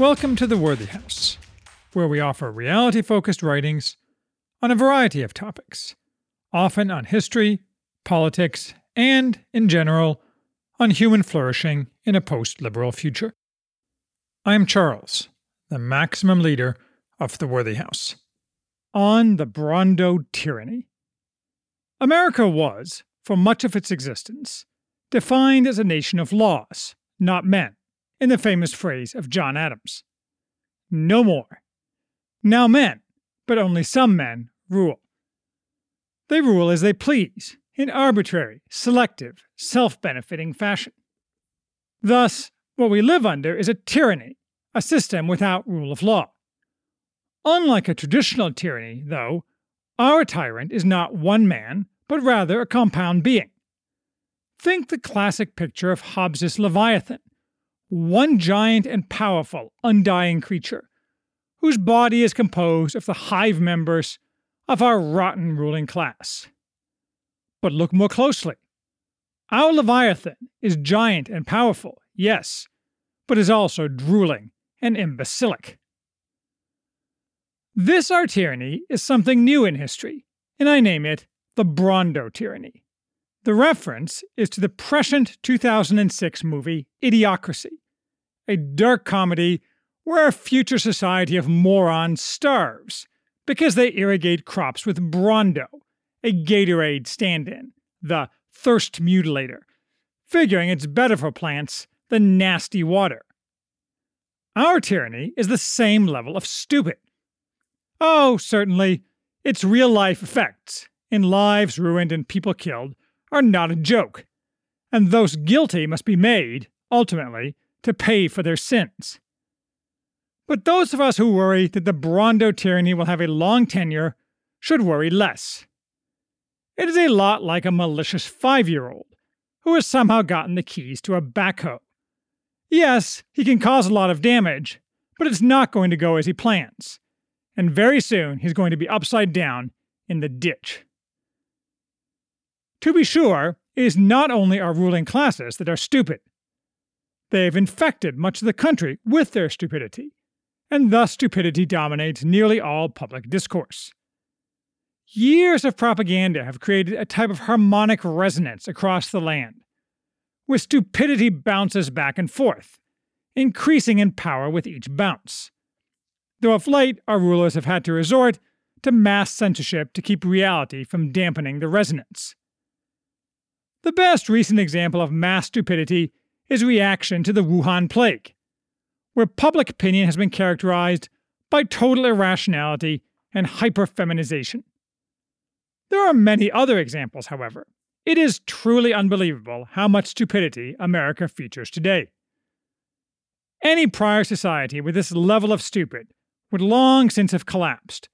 Welcome to the Worthy House, where we offer reality focused writings on a variety of topics, often on history, politics, and, in general, on human flourishing in a post liberal future. I am Charles, the maximum leader of the Worthy House. On the Brawndo tyranny. America was, for much of its existence, defined as a nation of laws, not men, in the famous phrase of John Adams. No more. Now men, but only some men, rule. They rule as they please, in arbitrary, selective, self benefiting fashion. Thus, what we live under is a tyranny, a system without rule of law. Unlike a traditional tyranny, though, our tyrant is not one man, but rather a compound being. Think the classic picture of Hobbes's Leviathan, one giant and powerful, undying creature, whose body is composed of the hive members of our rotten ruling class. But look more closely. Our Leviathan is giant and powerful, yes, but is also drooling and imbecilic. This our tyranny is something new in history, and I name it the Brawndo tyranny. The reference is to the prescient 2006 movie Idiocracy, a dark comedy where a future society of morons starves because they irrigate crops with Brawndo, a Gatorade stand in, the thirst mutilator, figuring it's better for plants than nasty water. Our tyranny is the same level of stupid. Oh, certainly, its real life effects, in lives ruined and people killed, are not a joke, and those guilty must be made, ultimately, to pay for their sins. But those of us who worry that the Brawndo tyranny will have a long tenure should worry less. It is a lot like a malicious five year old who has somehow gotten the keys to a backhoe. Yes, he can cause a lot of damage, but it's not going to go as he plans. And very soon he's going to be upside down in the ditch. To be sure, it is not only our ruling classes that are stupid. They have infected much of the country with their stupidity, and thus stupidity dominates nearly all public discourse. Years of propaganda have created a type of harmonic resonance across the land, where stupidity bounces back and forth, increasing in power with each bounce. Though of late, our rulers have had to resort to mass censorship to keep reality from dampening the resonance. The best recent example of mass stupidity is reaction to the Wuhan plague, where public opinion has been characterized by total irrationality and hyperfeminization. There are many other examples, however. It is truly unbelievable how much stupidity America features today. Any prior society with this level of stupid would long since have collapsed.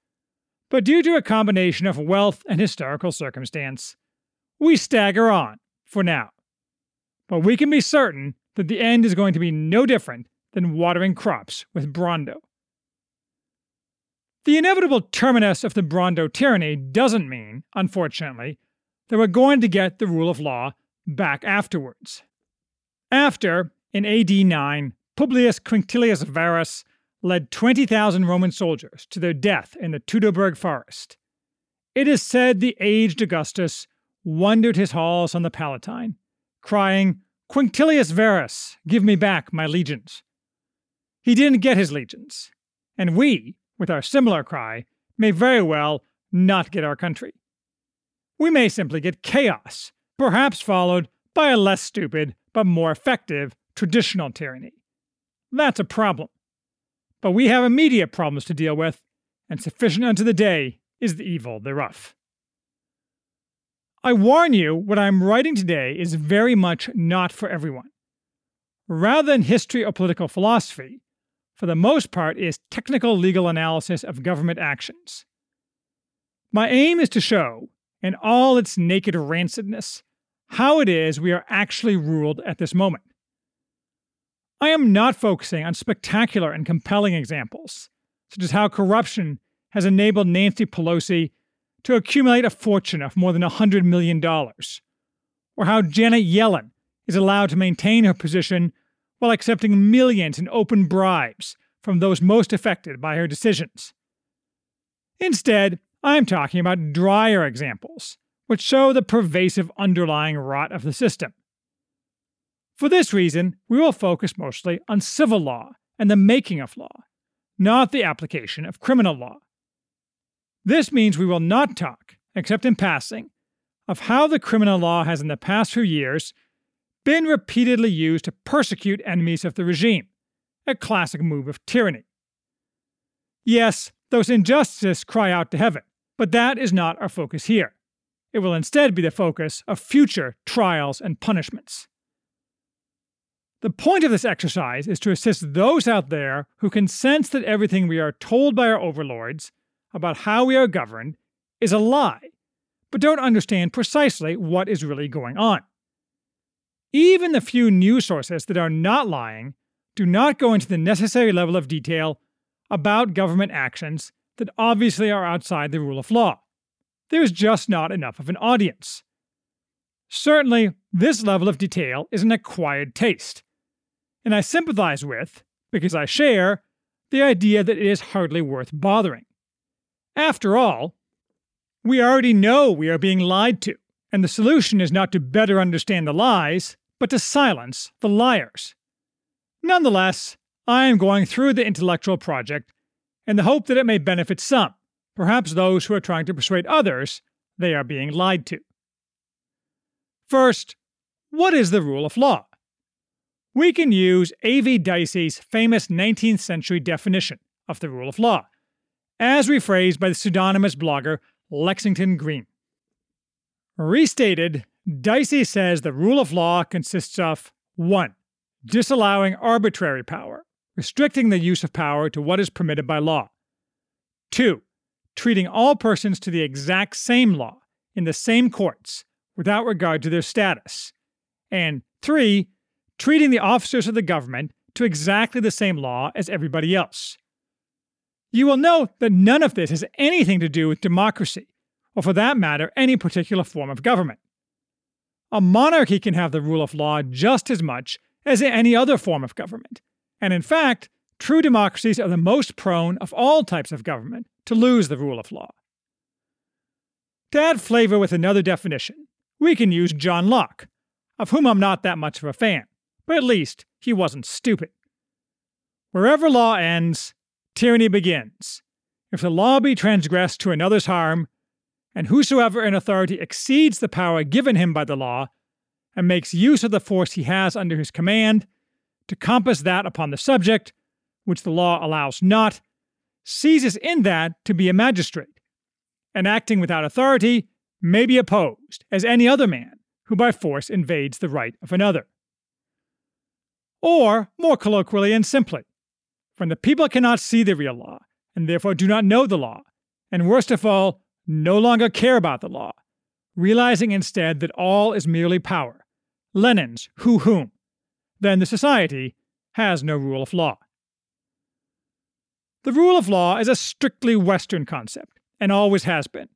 But due to a combination of wealth and historical circumstance, we stagger on for now. But we can be certain that the end is going to be no different than watering crops with Brawndo. The inevitable terminus of the Brawndo tyranny doesn't mean, unfortunately, that we're going to get the rule of law back afterwards. After, in AD 9, Publius Quinctilius Varus led 20,000 Roman soldiers to their death in the Teutoburg forest, it is said the aged Augustus wandered his halls on the Palatine, crying, Quintilius Varus, give me back my legions. He didn't get his legions, and we, with our similar cry, may very well not get our country. We may simply get chaos, perhaps followed by a less stupid but more effective traditional tyranny. That's a problem. But we have immediate problems to deal with, and sufficient unto the day is the evil thereof. I warn you, what I'm writing today is very much not for everyone. Rather than history or political philosophy, for the most part, is technical legal analysis of government actions. My aim is to show, in all its naked rancidness, how it is we are actually ruled at this moment. I am not focusing on spectacular and compelling examples, such as how corruption has enabled Nancy Pelosi to accumulate a fortune of more than $100 million, or how Janet Yellen is allowed to maintain her position while accepting millions in open bribes from those most affected by her decisions. Instead, I'm talking about drier examples, which show the pervasive underlying rot of the system. For this reason, we will focus mostly on civil law and the making of law, not the application of criminal law. This means we will not talk, except in passing, of how the criminal law has in the past few years been repeatedly used to persecute enemies of the regime, a classic move of tyranny. Yes, those injustices cry out to heaven, but that is not our focus here. It will instead be the focus of future trials and punishments. The point of this exercise is to assist those out there who can sense that everything we are told by our overlords about how we are governed is a lie, but don't understand precisely what is really going on. Even the few news sources that are not lying do not go into the necessary level of detail about government actions that obviously are outside the rule of law. There is just not enough of an audience. Certainly, this level of detail is an acquired taste, and I sympathize with, because I share, the idea that it is hardly worth bothering. After all, we already know we are being lied to, and the solution is not to better understand the lies, but to silence the liars. Nonetheless, I am going through the intellectual project in the hope that it may benefit some, perhaps those who are trying to persuade others they are being lied to. First, what is the rule of law? we can use A.V. Dicey's famous 19th century definition of the rule of law, as rephrased by the pseudonymous blogger Lexington Green. Restated, Dicey says the rule of law consists of 1. Disallowing arbitrary power, restricting the use of power to what is permitted by law. 2. Treating all persons to the exact same law in the same courts without regard to their status. And 3 treating the officers of the government to exactly the same law as everybody else. You will note that none of this has anything to do with democracy, or for that matter, any particular form of government. A monarchy can have the rule of law just as much as any other form of government, and in fact, true democracies are the most prone of all types of government to lose the rule of law. To add flavor with another definition, we can use John Locke, of whom I'm not that much of a fan but at least he wasn't stupid. Wherever law ends, tyranny begins. If the law be transgressed to another's harm, and whosoever in authority exceeds the power given him by the law, and makes use of the force he has under his command, to compass that upon the subject, which the law allows not, ceases in that to be a magistrate, and acting without authority may be opposed as any other man who by force invades the right of another. Or, more colloquially and simply, when the people cannot see the real law, and therefore do not know the law, and worst of all, no longer care about the law, realizing instead that all is merely power, Lenin's who whom, then the society has no rule of law. The rule of law is a strictly Western concept, and always has been.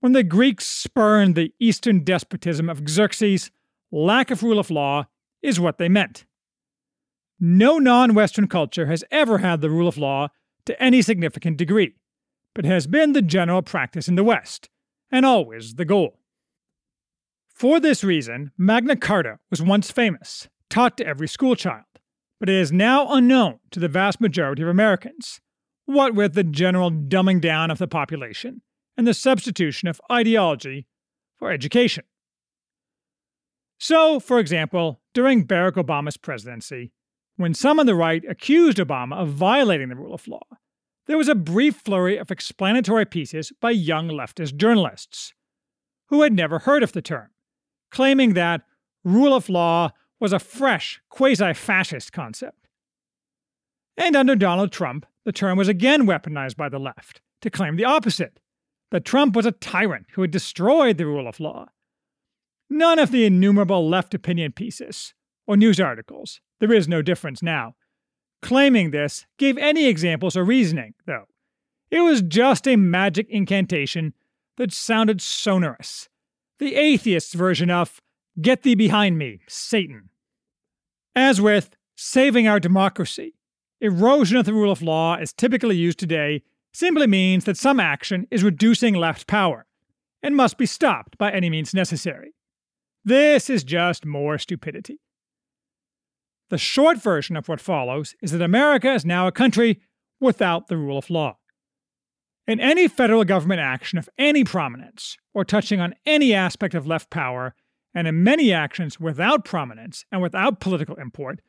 When the Greeks spurned the Eastern despotism of Xerxes, lack of rule of law is what they meant. No non Western culture has ever had the rule of law to any significant degree, but has been the general practice in the West, and always the goal. For this reason, Magna Carta was once famous, taught to every schoolchild, but it is now unknown to the vast majority of Americans, what with the general dumbing down of the population and the substitution of ideology for education. So, for example, during Barack Obama's presidency, when some on the right accused Obama of violating the rule of law, there was a brief flurry of explanatory pieces by young leftist journalists who had never heard of the term, claiming that rule of law was a fresh, quasi fascist concept. And under Donald Trump, the term was again weaponized by the left to claim the opposite that Trump was a tyrant who had destroyed the rule of law. None of the innumerable left opinion pieces or news articles there is no difference now. Claiming this gave any examples or reasoning, though. It was just a magic incantation that sounded sonorous. The atheist's version of, Get thee behind me, Satan. As with saving our democracy, erosion of the rule of law as typically used today simply means that some action is reducing left power and must be stopped by any means necessary. This is just more stupidity. The short version of what follows is that America is now a country without the rule of law. In any federal government action of any prominence, or touching on any aspect of left power, and in many actions without prominence and without political import,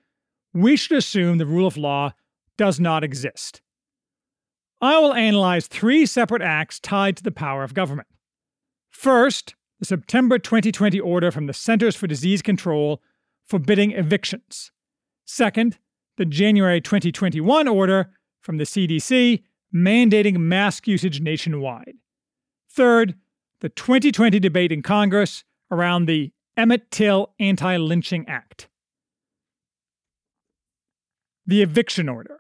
we should assume the rule of law does not exist. I will analyze three separate acts tied to the power of government. First, the September 2020 order from the Centers for Disease Control forbidding evictions. Second, the January 2021 order from the CDC mandating mask usage nationwide. Third, the 2020 debate in Congress around the Emmett Till Anti Lynching Act. The eviction order.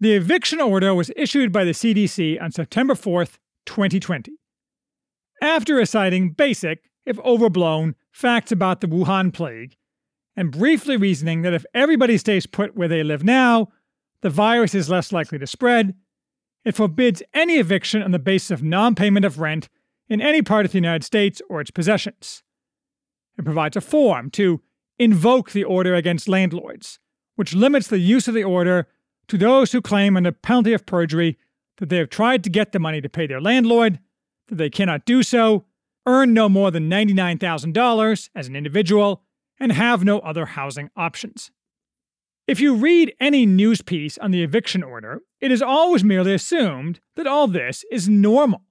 The eviction order was issued by the CDC on September 4th, 2020. After reciting basic, if overblown, facts about the Wuhan plague, and briefly reasoning that if everybody stays put where they live now, the virus is less likely to spread, it forbids any eviction on the basis of non payment of rent in any part of the United States or its possessions. It provides a form to invoke the order against landlords, which limits the use of the order to those who claim under penalty of perjury that they have tried to get the money to pay their landlord, that they cannot do so, earn no more than $99,000 as an individual, and have no other housing options. If you read any news piece on the eviction order, it is always merely assumed that all this is normal.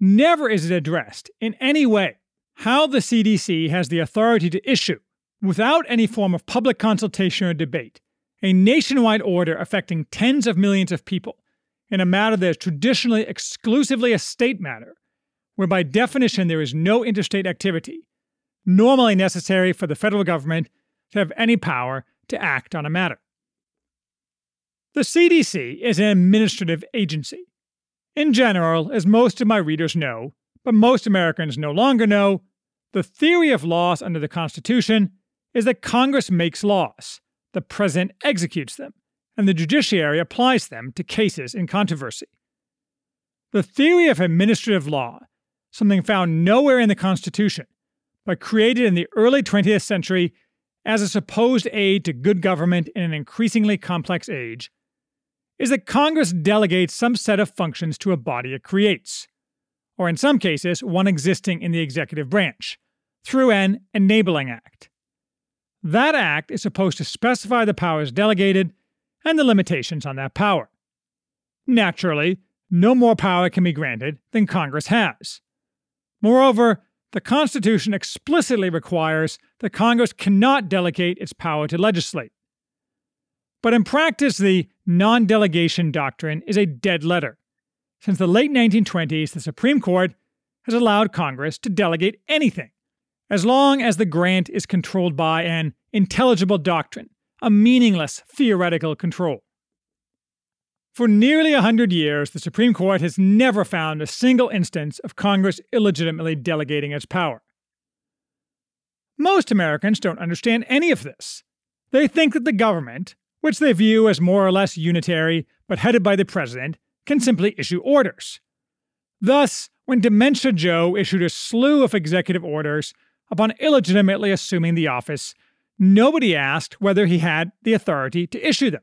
Never is it addressed in any way how the CDC has the authority to issue, without any form of public consultation or debate, a nationwide order affecting tens of millions of people in a matter that is traditionally exclusively a state matter, where by definition there is no interstate activity, normally necessary for the federal government to have any power to act on a matter. The CDC is an administrative agency. In general, as most of my readers know, but most Americans no longer know, the theory of laws under the Constitution is that Congress makes laws, the president executes them, and the judiciary applies them to cases in controversy. The theory of administrative law, something found nowhere in the Constitution, but created in the early 20th century as a supposed aid to good government in an increasingly complex age, is that Congress delegates some set of functions to a body it creates, or in some cases, one existing in the executive branch, through an enabling act. That act is supposed to specify the powers delegated and the limitations on that power. Naturally, no more power can be granted than Congress has. Moreover, the Constitution explicitly requires that Congress cannot delegate its power to legislate. But in practice, the non delegation doctrine is a dead letter. Since the late 1920s, the Supreme Court has allowed Congress to delegate anything as long as the grant is controlled by an intelligible doctrine, a meaningless theoretical control. For nearly a hundred years, the Supreme Court has never found a single instance of Congress illegitimately delegating its power. Most Americans don't understand any of this. They think that the government, which they view as more or less unitary but headed by the president, can simply issue orders. Thus, when Dementia Joe issued a slew of executive orders upon illegitimately assuming the office, nobody asked whether he had the authority to issue them.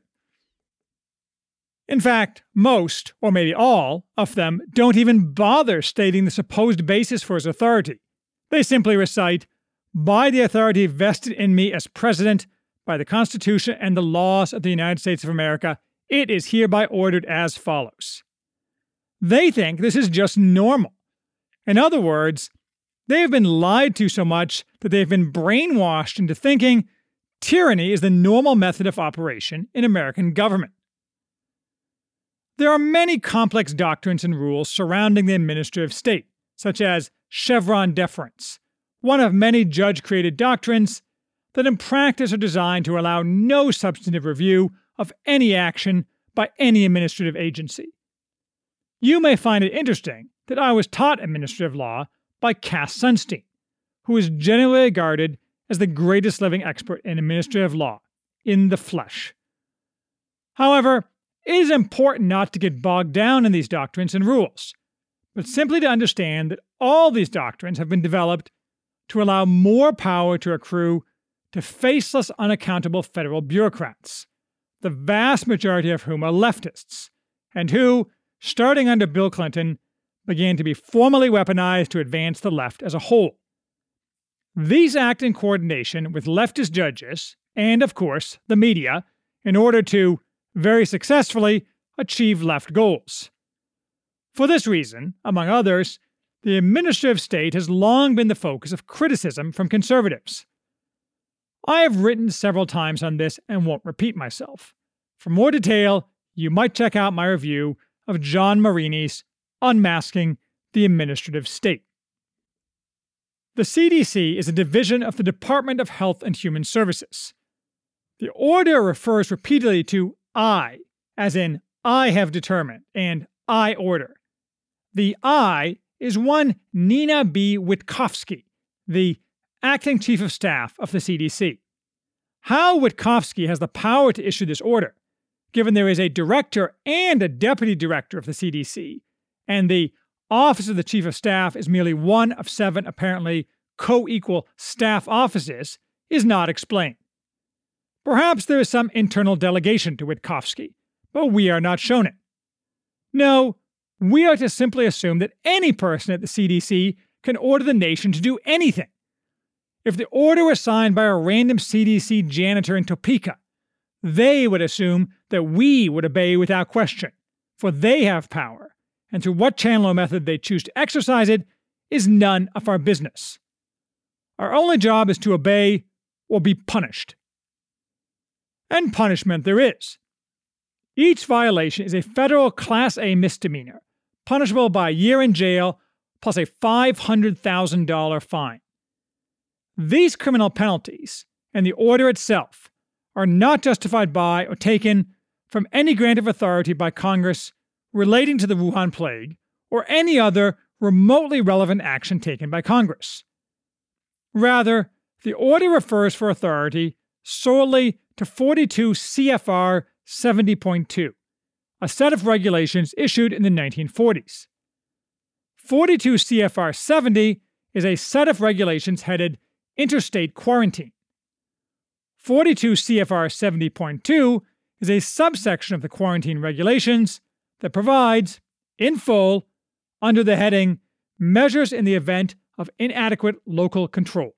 In fact, most, or maybe all, of them don't even bother stating the supposed basis for his authority. They simply recite, By the authority vested in me as President, by the Constitution and the laws of the United States of America, it is hereby ordered as follows. They think this is just normal. In other words, they have been lied to so much that they have been brainwashed into thinking tyranny is the normal method of operation in American government. There are many complex doctrines and rules surrounding the administrative state, such as Chevron deference, one of many judge created doctrines that in practice are designed to allow no substantive review of any action by any administrative agency. You may find it interesting that I was taught administrative law by Cass Sunstein, who is generally regarded as the greatest living expert in administrative law, in the flesh. However, it is important not to get bogged down in these doctrines and rules, but simply to understand that all these doctrines have been developed to allow more power to accrue to faceless, unaccountable federal bureaucrats, the vast majority of whom are leftists, and who, starting under Bill Clinton, began to be formally weaponized to advance the left as a whole. These act in coordination with leftist judges and, of course, the media in order to, very successfully, achieve left goals. For this reason, among others, the administrative state has long been the focus of criticism from conservatives. I have written several times on this and won't repeat myself. For more detail, you might check out my review of John Marini's Unmasking the Administrative State. The CDC is a division of the Department of Health and Human Services. The order refers repeatedly to I, as in I have determined and I order. The I is one Nina B. Witkofsky, the acting chief of staff of the CDC. How Witkofsky has the power to issue this order, given there is a director and a deputy director of the CDC, and the office of the chief of staff is merely one of seven apparently co equal staff offices, is not explained. Perhaps there is some internal delegation to Witkofsky, but we are not shown it. No, we are to simply assume that any person at the CDC can order the nation to do anything. If the order was signed by a random CDC janitor in Topeka, they would assume that we would obey without question, for they have power, and through what channel or method they choose to exercise it is none of our business. Our only job is to obey or be punished. And punishment there is. Each violation is a federal Class A misdemeanor punishable by a year in jail plus a $500,000 fine. These criminal penalties and the order itself are not justified by or taken from any grant of authority by Congress relating to the Wuhan plague or any other remotely relevant action taken by Congress. Rather, the order refers for authority solely to 42 CFR 70.2, a set of regulations issued in the 1940s. 42 CFR 70 is a set of regulations headed Interstate Quarantine. 42 CFR 70.2 is a subsection of the quarantine regulations that provides, in full, under the heading Measures in the Event of Inadequate Local Control.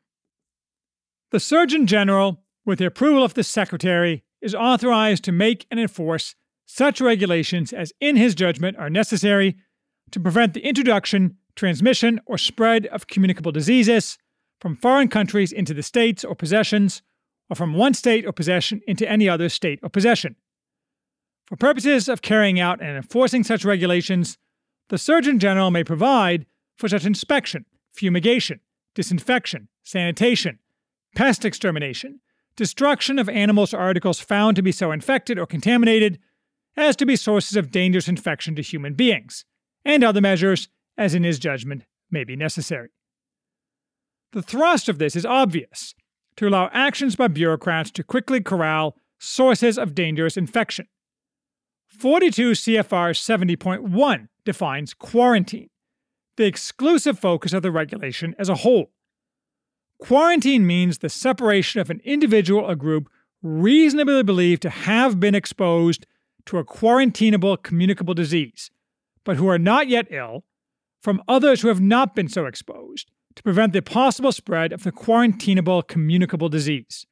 The Surgeon General, with the approval of the Secretary, is authorized to make and enforce such regulations as, in his judgment, are necessary to prevent the introduction, transmission, or spread of communicable diseases from foreign countries into the states or possessions, or from one state or possession into any other state or possession. For purposes of carrying out and enforcing such regulations, the Surgeon General may provide for such inspection, fumigation, disinfection, sanitation, pest extermination, destruction of animals or articles found to be so infected or contaminated as to be sources of dangerous infection to human beings, and other measures, as in his judgment, may be necessary. The thrust of this is obvious to allow actions by bureaucrats to quickly corral sources of dangerous infection. 42 CFR 70.1 defines quarantine, the exclusive focus of the regulation as a whole. Quarantine means the separation of an individual or group reasonably believed to have been exposed to a quarantinable communicable disease, but who are not yet ill, from others who have not been so exposed, to prevent the possible spread of the quarantinable communicable disease.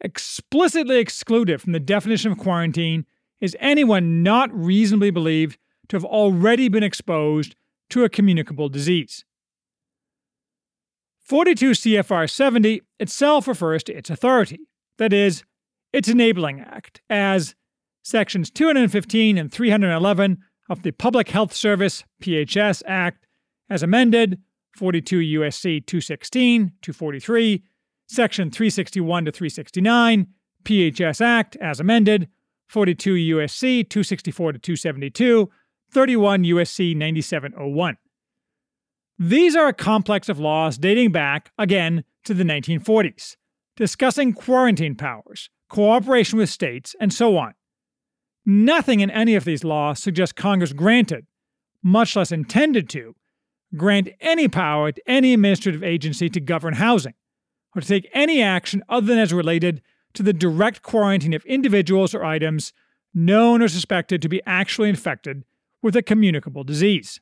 Explicitly excluded from the definition of quarantine is anyone not reasonably believed to have already been exposed to a communicable disease. 42 CFR 70 itself refers to its authority, that is, its enabling act, as Sections 215 and 311 of the Public Health Service PHS Act, as amended, 42 USC 216, 243, Section 361 to 369, PHS Act, as amended, 42 USC 264 to 272, 31 USC 9701. These are a complex of laws dating back, again, to the 1940s, discussing quarantine powers, cooperation with states, and so on. Nothing in any of these laws suggests Congress granted, much less intended to, grant any power to any administrative agency to govern housing, or to take any action other than as related to the direct quarantine of individuals or items known or suspected to be actually infected with a communicable disease.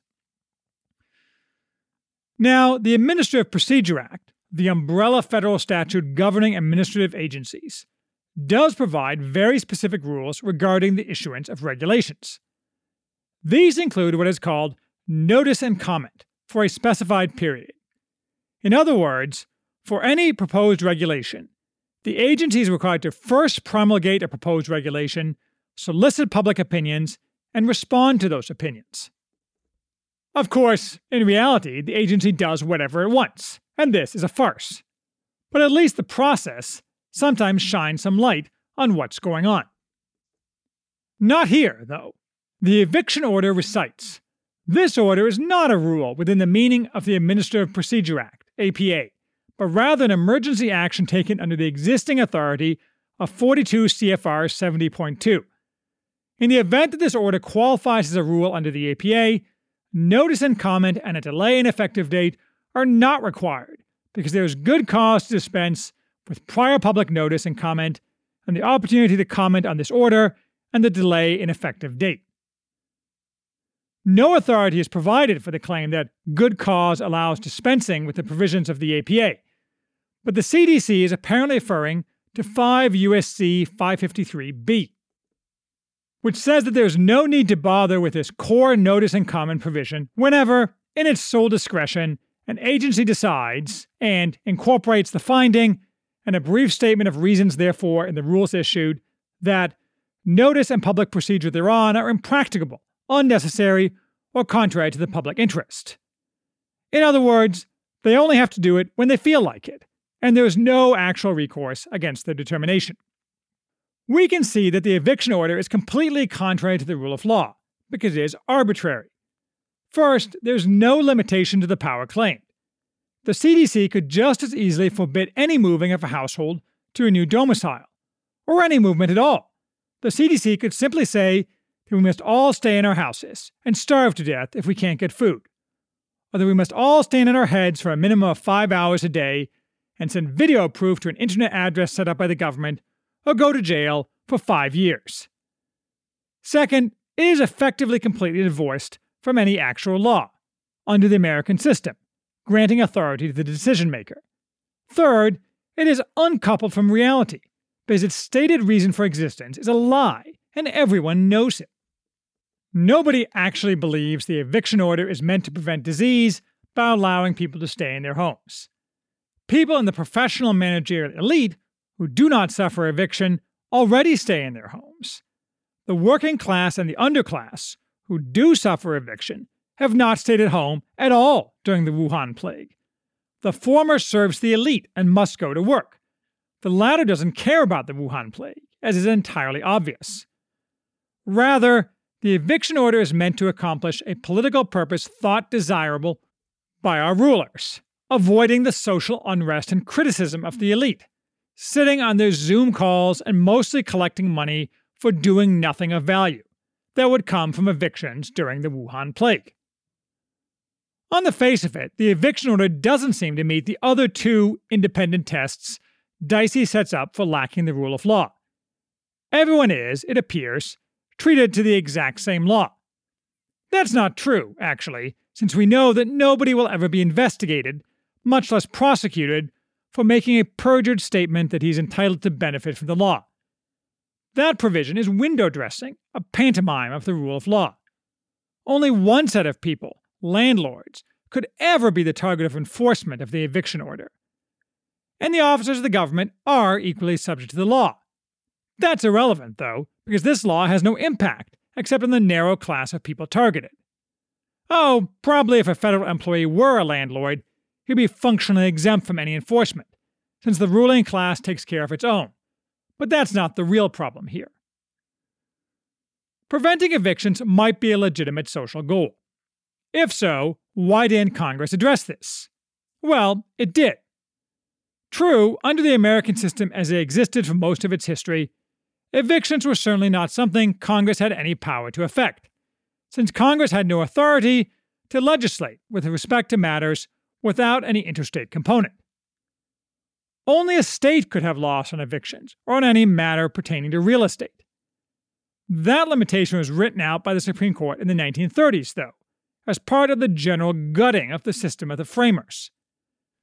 Now, the Administrative Procedure Act, the umbrella federal statute governing administrative agencies, does provide very specific rules regarding the issuance of regulations. These include what is called notice and comment for a specified period. In other words, for any proposed regulation, the agency is required to first promulgate a proposed regulation, solicit public opinions, and respond to those opinions. Of course, in reality, the agency does whatever it wants, and this is a farce. But at least the process sometimes shines some light on what's going on. Not here, though. The eviction order recites this order is not a rule within the meaning of the Administrative Procedure Act, APA, but rather an emergency action taken under the existing authority of 42 CFR 70.2. In the event that this order qualifies as a rule under the APA, notice and comment and a delay in effective date are not required because there is good cause to dispense with prior public notice and comment and the opportunity to comment on this order and the delay in effective date. No authority is provided for the claim that good cause allows dispensing with the provisions of the APA, but the CDC is apparently referring to 5 USC 553b which says that there's no need to bother with this core notice and comment provision whenever, in its sole discretion, an agency decides and incorporates the finding and a brief statement of reasons therefore in the rules issued that notice and public procedure thereon are impracticable, unnecessary, or contrary to the public interest. In other words, they only have to do it when they feel like it, and there is no actual recourse against their determination we can see that the eviction order is completely contrary to the rule of law, because it is arbitrary. First, there's no limitation to the power claimed. The CDC could just as easily forbid any moving of a household to a new domicile, or any movement at all. The CDC could simply say that we must all stay in our houses and starve to death if we can't get food, or that we must all stand on our heads for a minimum of five hours a day and send video proof to an internet address set up by the government or go to jail for five years. Second, it is effectively completely divorced from any actual law under the American system, granting authority to the decision maker. Third, it is uncoupled from reality because its stated reason for existence is a lie and everyone knows it. Nobody actually believes the eviction order is meant to prevent disease by allowing people to stay in their homes. People in the professional managerial elite who do not suffer eviction already stay in their homes. The working class and the underclass, who do suffer eviction, have not stayed at home at all during the Wuhan plague. The former serves the elite and must go to work. The latter doesn't care about the Wuhan plague, as is entirely obvious. Rather, the eviction order is meant to accomplish a political purpose thought desirable by our rulers, avoiding the social unrest and criticism of the elite sitting on their Zoom calls and mostly collecting money for doing nothing of value that would come from evictions during the Wuhan plague. On the face of it, the eviction order doesn't seem to meet the other two independent tests Dicey sets up for lacking the rule of law. Everyone is, it appears, treated to the exact same law. That's not true, actually, since we know that nobody will ever be investigated, much less prosecuted, for making a perjured statement that he's entitled to benefit from the law. That provision is window dressing, a pantomime of the rule of law. Only one set of people, landlords, could ever be the target of enforcement of the eviction order. And the officers of the government are equally subject to the law. That's irrelevant, though, because this law has no impact except on the narrow class of people targeted. Oh, probably if a federal employee were a landlord, he'd be functionally exempt from any enforcement, since the ruling class takes care of its own. But that's not the real problem here. Preventing evictions might be a legitimate social goal. If so, why didn't Congress address this? Well, it did. True, under the American system as it existed for most of its history, evictions were certainly not something Congress had any power to effect, since Congress had no authority to legislate with respect to matters without any interstate component. Only a state could have laws on evictions or on any matter pertaining to real estate. That limitation was written out by the Supreme Court in the 1930s, though, as part of the general gutting of the system of the framers.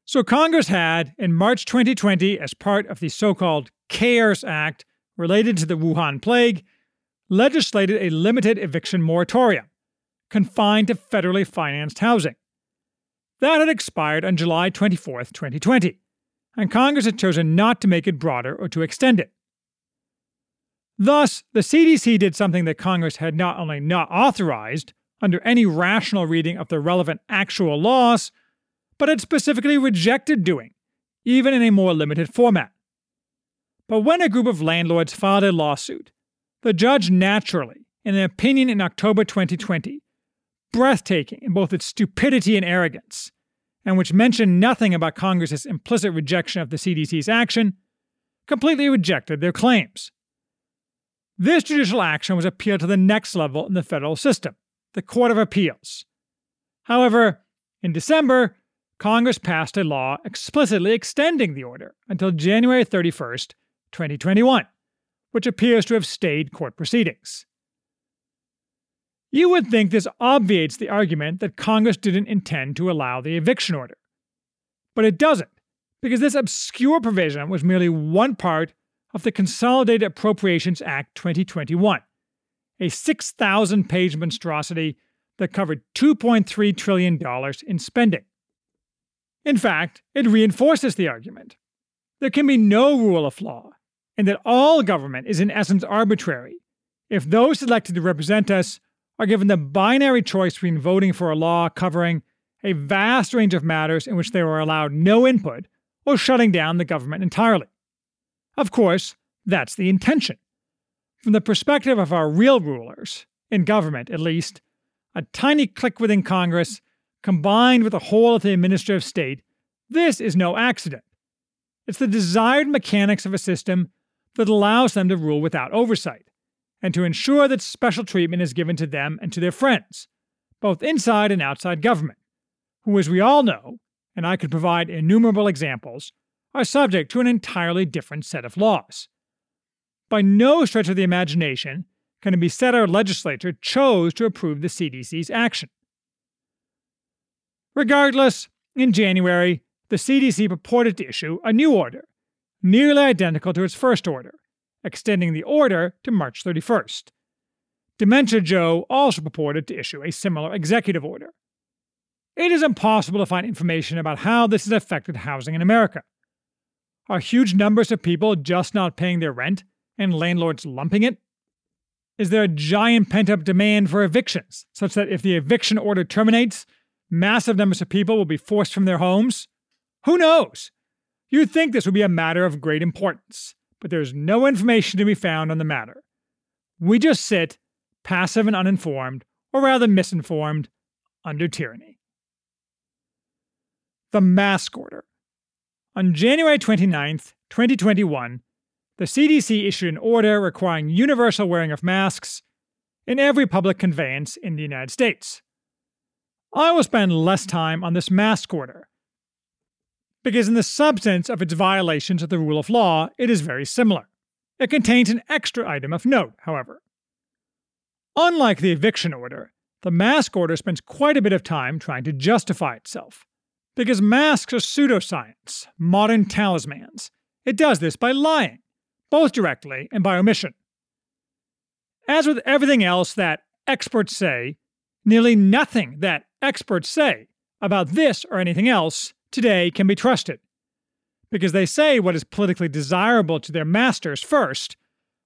So Congress had, in March 2020, as part of the so called CARES Act related to the Wuhan plague, legislated a limited eviction moratorium confined to federally financed housing. That had expired on July 24, 2020, and Congress had chosen not to make it broader or to extend it. Thus, the CDC did something that Congress had not only not authorized under any rational reading of the relevant actual laws, but had specifically rejected doing, even in a more limited format. But when a group of landlords filed a lawsuit, the judge naturally, in an opinion in October 2020, breathtaking in both its stupidity and arrogance, and which mentioned nothing about Congress's implicit rejection of the CDC's action, completely rejected their claims. This judicial action was appealed to the next level in the federal system, the Court of Appeals. However, in December, Congress passed a law explicitly extending the order until January 31st, 2021, which appears to have stayed court proceedings. You would think this obviates the argument that Congress didn't intend to allow the eviction order. But it doesn't, because this obscure provision was merely one part of the Consolidated Appropriations Act 2021, a 6,000 page monstrosity that covered $2.3 trillion in spending. In fact, it reinforces the argument. There can be no rule of law, and that all government is in essence arbitrary if those elected to represent us are given the binary choice between voting for a law covering a vast range of matters in which they were allowed no input or shutting down the government entirely. Of course, that's the intention. From the perspective of our real rulers, in government at least, a tiny clique within Congress, combined with the whole of the administrative state, this is no accident. It's the desired mechanics of a system that allows them to rule without oversight and to ensure that special treatment is given to them and to their friends, both inside and outside government, who, as we all know, and I could provide innumerable examples, are subject to an entirely different set of laws. By no stretch of the imagination can it be said our legislature chose to approve the CDC's action. Regardless, in January, the CDC purported to issue a new order, nearly identical to its first order, extending the order to March 31st. Dementia Joe also purported to issue a similar executive order. It is impossible to find information about how this has affected housing in America. Are huge numbers of people just not paying their rent and landlords lumping it? Is there a giant pent up demand for evictions, such that if the eviction order terminates, massive numbers of people will be forced from their homes? Who knows? You'd think this would be a matter of great importance but there's no information to be found on the matter. We just sit, passive and uninformed, or rather misinformed, under tyranny. The Mask Order. On January 29, 2021, the CDC issued an order requiring universal wearing of masks in every public conveyance in the United States. I will spend less time on this mask order because in the substance of its violations of the rule of law, it is very similar. It contains an extra item of note, however. Unlike the eviction order, the mask order spends quite a bit of time trying to justify itself. Because masks are pseudoscience, modern talismans. It does this by lying, both directly and by omission. As with everything else that experts say, nearly nothing that experts say about this or anything else today can be trusted. Because they say what is politically desirable to their masters first,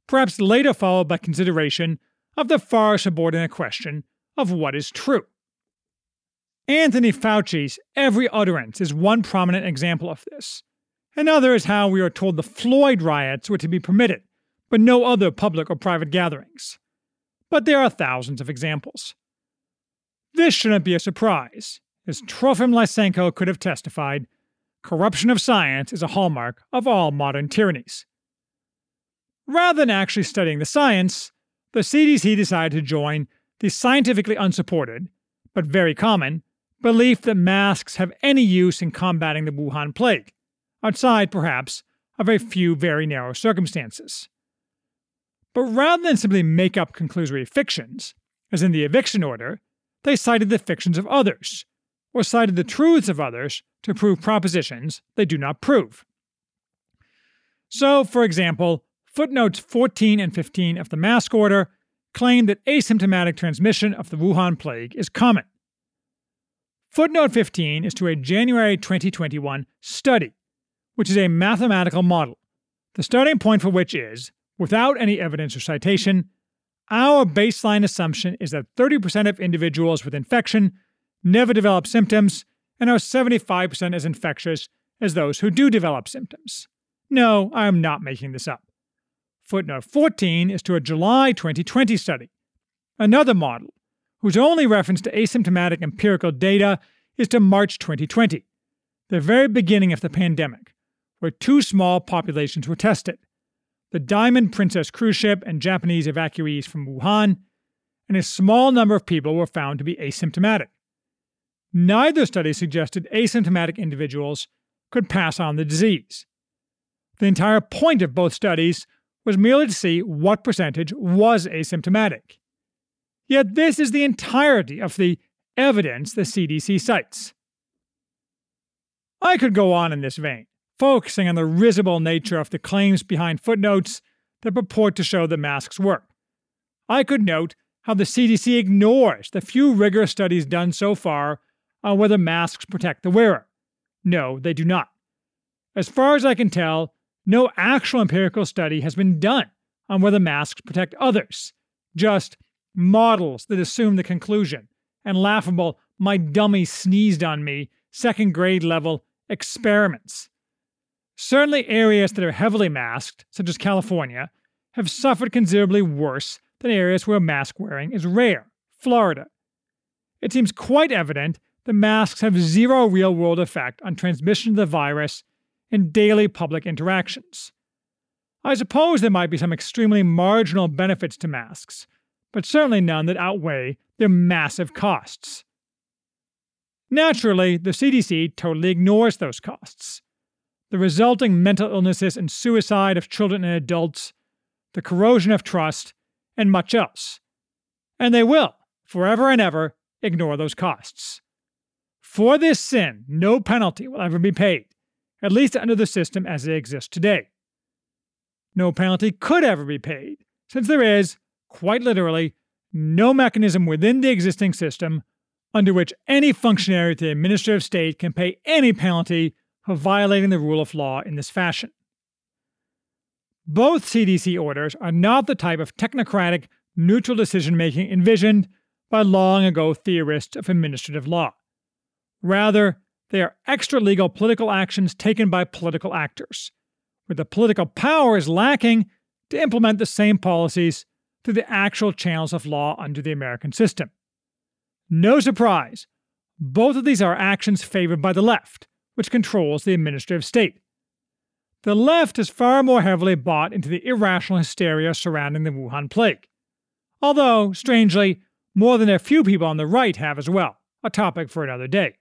perhaps later followed by consideration of the far subordinate question of what is true. Anthony Fauci's every utterance is one prominent example of this. Another is how we are told the Floyd riots were to be permitted, but no other public or private gatherings. But there are thousands of examples. This shouldn't be a surprise, as Trofim Lysenko could have testified, corruption of science is a hallmark of all modern tyrannies. Rather than actually studying the science, the CDC decided to join the scientifically unsupported, but very common, belief that masks have any use in combating the Wuhan plague, outside, perhaps, of a few very narrow circumstances. But rather than simply make up conclusory fictions, as in the eviction order, they cited the fictions of others, or cited the truths of others to prove propositions they do not prove. So, for example, footnotes 14 and 15 of the mask order claim that asymptomatic transmission of the Wuhan plague is common. Footnote 15 is to a January 2021 study, which is a mathematical model, the starting point for which is, without any evidence or citation, our baseline assumption is that 30% of individuals with infection never develop symptoms and are 75% as infectious as those who do develop symptoms. No, I am not making this up. Footnote 14 is to a July 2020 study, another model whose only reference to asymptomatic empirical data is to March 2020, the very beginning of the pandemic, where two small populations were tested the Diamond Princess cruise ship and Japanese evacuees from Wuhan, and a small number of people were found to be asymptomatic. Neither study suggested asymptomatic individuals could pass on the disease. The entire point of both studies was merely to see what percentage was asymptomatic. Yet this is the entirety of the evidence the CDC cites. I could go on in this vein, focusing on the risible nature of the claims behind footnotes that purport to show that masks work. I could note how the CDC ignores the few rigorous studies done so far on whether masks protect the wearer. No, they do not. As far as I can tell, no actual empirical study has been done on whether masks protect others, just models that assume the conclusion and laughable, my dummy sneezed on me, second grade level experiments. Certainly, areas that are heavily masked, such as California, have suffered considerably worse than areas where mask wearing is rare, Florida. It seems quite evident that masks have zero real world effect on transmission of the virus in daily public interactions. I suppose there might be some extremely marginal benefits to masks, but certainly none that outweigh their massive costs. Naturally, the CDC totally ignores those costs. The resulting mental illnesses and suicide of children and adults, the corrosion of trust, and much else. And they will, forever and ever, ignore those costs. For this sin, no penalty will ever be paid at least under the system as it exists today. No penalty could ever be paid, since there is, quite literally, no mechanism within the existing system under which any functionary of the administrative state can pay any penalty for violating the rule of law in this fashion. Both CDC orders are not the type of technocratic, neutral decision making envisioned by long ago theorists of administrative law. Rather, they are extra legal political actions taken by political actors, where the political power is lacking to implement the same policies through the actual channels of law under the American system. No surprise, both of these are actions favored by the left, which controls the administrative state. The left is far more heavily bought into the irrational hysteria surrounding the Wuhan plague. Although, strangely, more than a few people on the right have as well, a topic for another day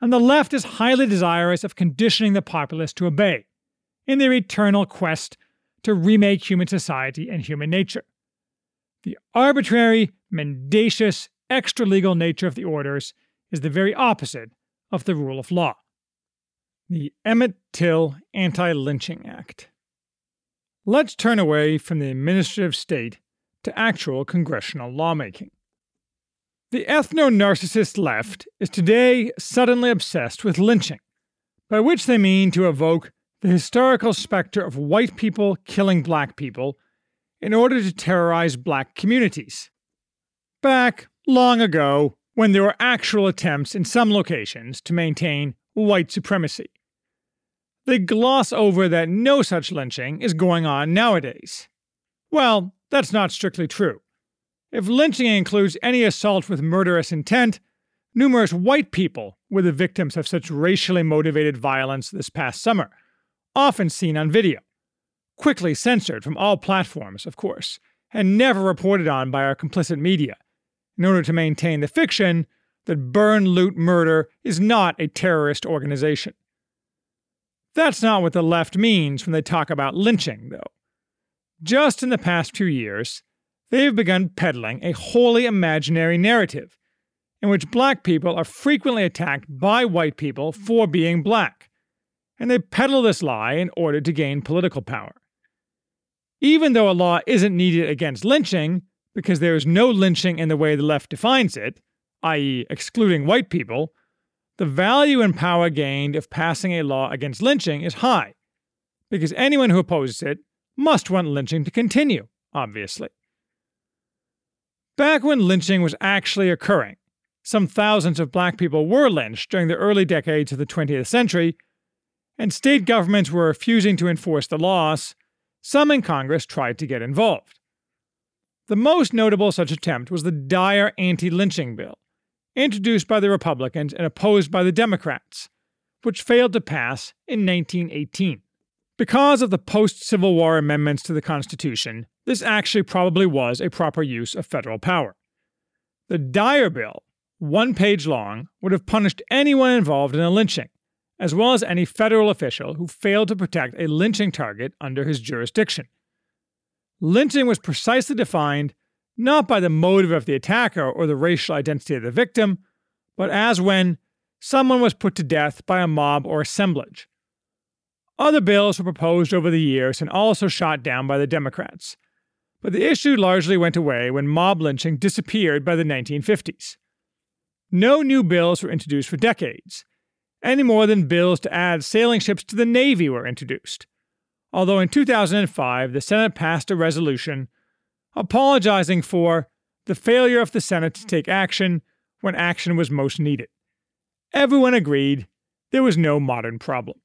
and the left is highly desirous of conditioning the populace to obey, in their eternal quest to remake human society and human nature. The arbitrary, mendacious, extra legal nature of the orders is the very opposite of the rule of law. The Emmett Till Anti Lynching Act. Let's turn away from the administrative state to actual congressional lawmaking. The ethno narcissist left is today suddenly obsessed with lynching, by which they mean to evoke the historical specter of white people killing black people in order to terrorize black communities. Back long ago, when there were actual attempts in some locations to maintain white supremacy. They gloss over that no such lynching is going on nowadays. Well, that's not strictly true. If lynching includes any assault with murderous intent, numerous white people were the victims of such racially motivated violence this past summer, often seen on video. quickly censored from all platforms, of course, and never reported on by our complicit media, in order to maintain the fiction that burn, loot, murder is not a terrorist organization. That's not what the left means when they talk about lynching, though. Just in the past few years, they've begun peddling a wholly imaginary narrative in which black people are frequently attacked by white people for being black, and they peddle this lie in order to gain political power. Even though a law isn't needed against lynching, because there is no lynching in the way the left defines it, i.e., excluding white people, the value and power gained of passing a law against lynching is high, because anyone who opposes it must want lynching to continue, obviously. Back when lynching was actually occurring, some thousands of black people were lynched during the early decades of the 20th century, and state governments were refusing to enforce the laws, some in Congress tried to get involved. The most notable such attempt was the Dyer anti lynching bill, introduced by the Republicans and opposed by the Democrats, which failed to pass in 1918. Because of the post Civil War amendments to the Constitution, this actually probably was a proper use of federal power. The Dyer bill, one page long, would have punished anyone involved in a lynching, as well as any federal official who failed to protect a lynching target under his jurisdiction. Lynching was precisely defined not by the motive of the attacker or the racial identity of the victim, but as when someone was put to death by a mob or assemblage. Other bills were proposed over the years and also shot down by the Democrats, but the issue largely went away when mob lynching disappeared by the 1950s. No new bills were introduced for decades, any more than bills to add sailing ships to the Navy were introduced. Although in 2005, the Senate passed a resolution apologizing for the failure of the Senate to take action when action was most needed. Everyone agreed there was no modern problem.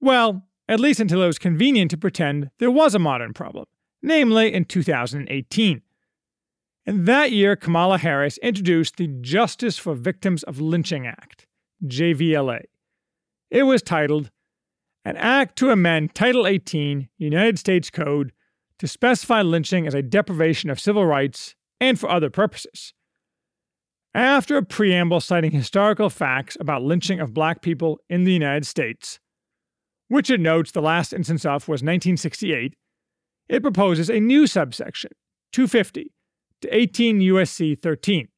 Well, at least until it was convenient to pretend there was a modern problem, namely in 2018. And that year, Kamala Harris introduced the Justice for Victims of Lynching Act, JVLA. It was titled An Act to Amend Title 18 United States Code to specify lynching as a deprivation of civil rights and for other purposes. After a preamble citing historical facts about lynching of black people in the United States, which it notes the last instance of was 1968, it proposes a new subsection, 250, to 18 USC 13.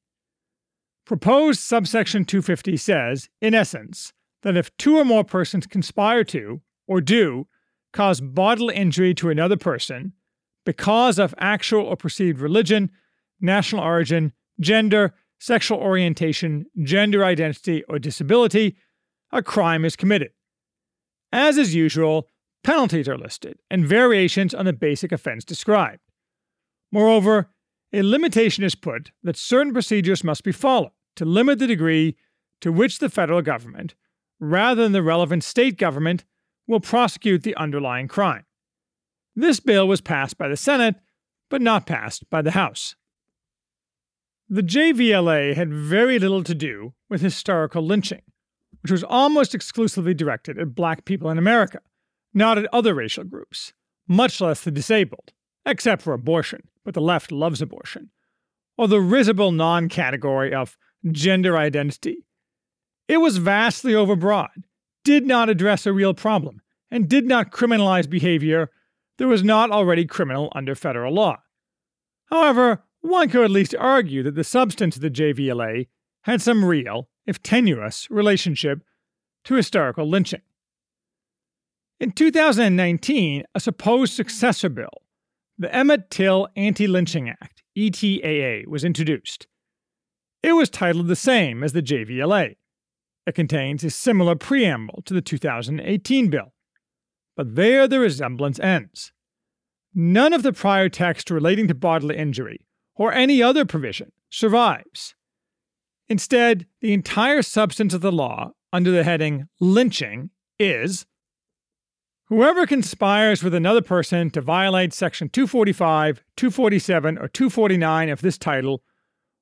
Proposed subsection 250 says, in essence, that if two or more persons conspire to, or do, cause bodily injury to another person, because of actual or perceived religion, national origin, gender, sexual orientation, gender identity, or disability, a crime is committed. As is usual, penalties are listed and variations on the basic offense described. Moreover, a limitation is put that certain procedures must be followed to limit the degree to which the federal government, rather than the relevant state government, will prosecute the underlying crime. This bill was passed by the Senate, but not passed by the House. The JVLA had very little to do with historical lynching, which was almost exclusively directed at black people in America, not at other racial groups, much less the disabled, except for abortion, but the left loves abortion, or the risible non category of gender identity. It was vastly overbroad, did not address a real problem, and did not criminalize behavior that was not already criminal under federal law. However, one could at least argue that the substance of the JVLA had some real, if tenuous, relationship to historical lynching. In 2019, a supposed successor bill, the Emmett Till Anti Lynching Act, ETAA, was introduced. It was titled the same as the JVLA. It contains a similar preamble to the 2018 bill but there the resemblance ends. None of the prior text relating to bodily injury, or any other provision, survives. Instead, the entire substance of the law, under the heading lynching, is Whoever conspires with another person to violate Section 245, 247, or 249 of this title,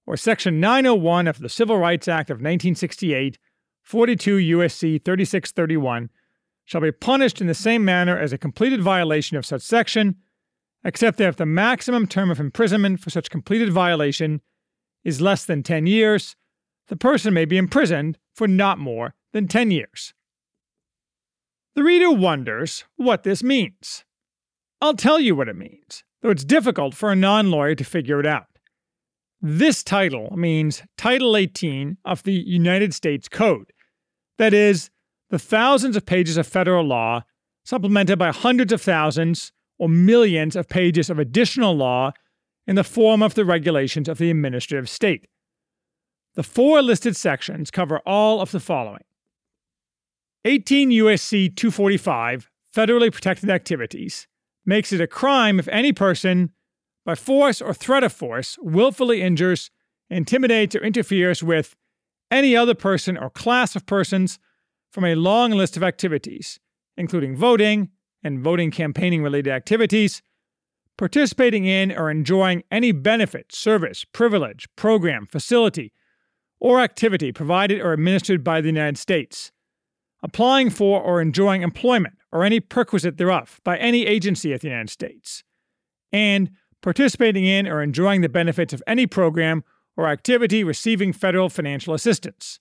or Section 901 of the Civil Rights Act of 1968, 42 U.S.C. 3631, shall be punished in the same manner as a completed violation of such section, except that if the maximum term of imprisonment for such completed violation is less than 10 years, the person may be imprisoned for not more than 10 years. The reader wonders what this means. I'll tell you what it means, though it's difficult for a non lawyer to figure it out. This title means Title 18 of the United States Code. That is, the thousands of pages of federal law, supplemented by hundreds of thousands or millions of pages of additional law in the form of the regulations of the administrative state. The four listed sections cover all of the following 18 U.S.C. 245, federally protected activities, makes it a crime if any person by force or threat of force, willfully injures, intimidates, or interferes with any other person or class of persons from a long list of activities, including voting and voting campaigning related activities, participating in or enjoying any benefit, service, privilege, program, facility, or activity provided or administered by the United States, applying for or enjoying employment or any perquisite thereof by any agency of the United States, and participating in or enjoying the benefits of any program or activity receiving federal financial assistance.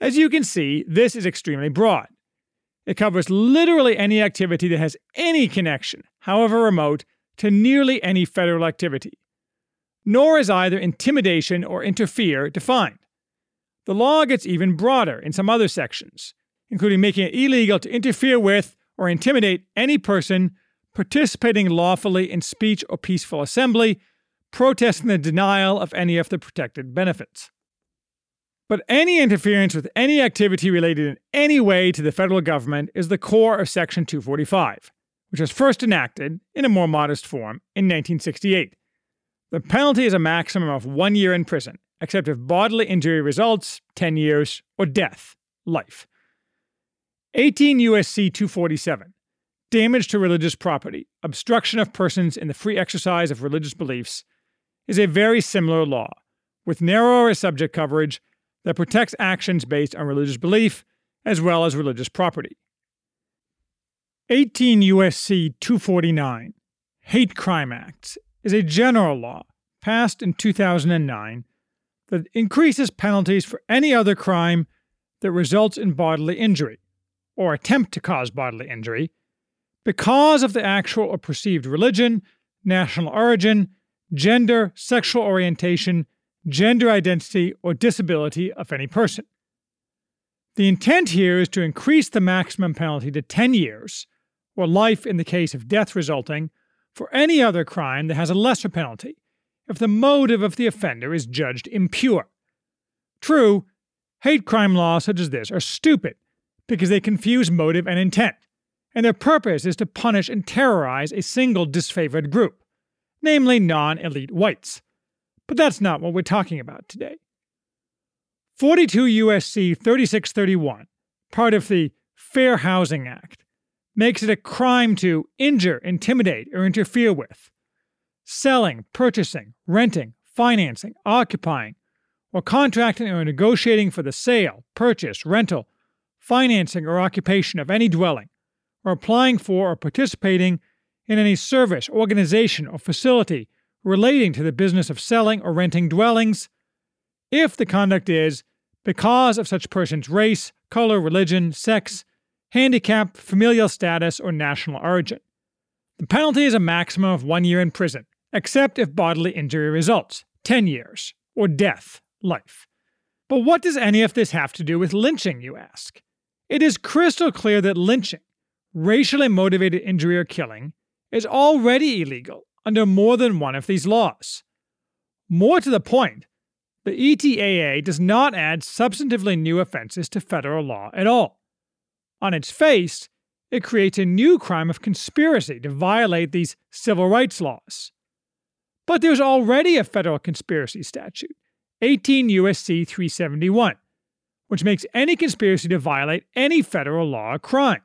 As you can see, this is extremely broad. It covers literally any activity that has any connection, however remote, to nearly any federal activity. Nor is either intimidation or interfere defined. The law gets even broader in some other sections, including making it illegal to interfere with or intimidate any person participating lawfully in speech or peaceful assembly, protesting the denial of any of the protected benefits. But any interference with any activity related in any way to the federal government is the core of Section 245, which was first enacted, in a more modest form, in 1968. The penalty is a maximum of one year in prison, except if bodily injury results, 10 years, or death, life. 18 U.S.C. 247 damage to religious property, obstruction of persons in the free exercise of religious beliefs, is a very similar law, with narrower subject coverage that protects actions based on religious belief as well as religious property. 18 U.S.C. 249, Hate Crime Acts, is a general law passed in 2009 that increases penalties for any other crime that results in bodily injury, or attempt to cause bodily injury, because of the actual or perceived religion, national origin, gender, sexual orientation, gender identity, or disability of any person. The intent here is to increase the maximum penalty to 10 years, or life in the case of death resulting, for any other crime that has a lesser penalty, if the motive of the offender is judged impure. True, hate crime laws such as this are stupid because they confuse motive and intent and their purpose is to punish and terrorize a single disfavored group, namely non elite whites. But that's not what we're talking about today. 42 U.S.C. 3631, part of the Fair Housing Act, makes it a crime to injure, intimidate, or interfere with. Selling, purchasing, renting, financing, occupying, or contracting or negotiating for the sale, purchase, rental, financing, or occupation of any dwelling or applying for or participating in any service, organization, or facility relating to the business of selling or renting dwellings, if the conduct is because of such person's race, color, religion, sex, handicap, familial status, or national origin. The penalty is a maximum of one year in prison, except if bodily injury results, 10 years, or death, life. But what does any of this have to do with lynching, you ask? It is crystal clear that lynching, racially motivated injury or killing is already illegal under more than one of these laws. More to the point, the ETAA does not add substantively new offenses to federal law at all. On its face, it creates a new crime of conspiracy to violate these civil rights laws. But there's already a federal conspiracy statute, 18 U.S.C. 371, which makes any conspiracy to violate any federal law a crime.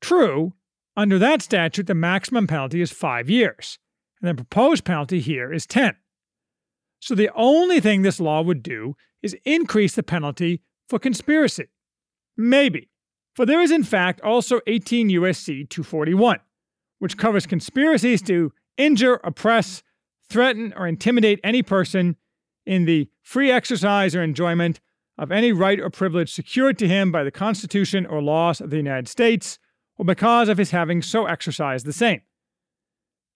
True, under that statute, the maximum penalty is five years, and the proposed penalty here is 10. So the only thing this law would do is increase the penalty for conspiracy. Maybe, For there is, in fact, also 18 U.S.C. 241, which covers conspiracies to injure, oppress, threaten, or intimidate any person in the free exercise or enjoyment of any right or privilege secured to him by the Constitution or laws of the United States, or because of his having so exercised the same.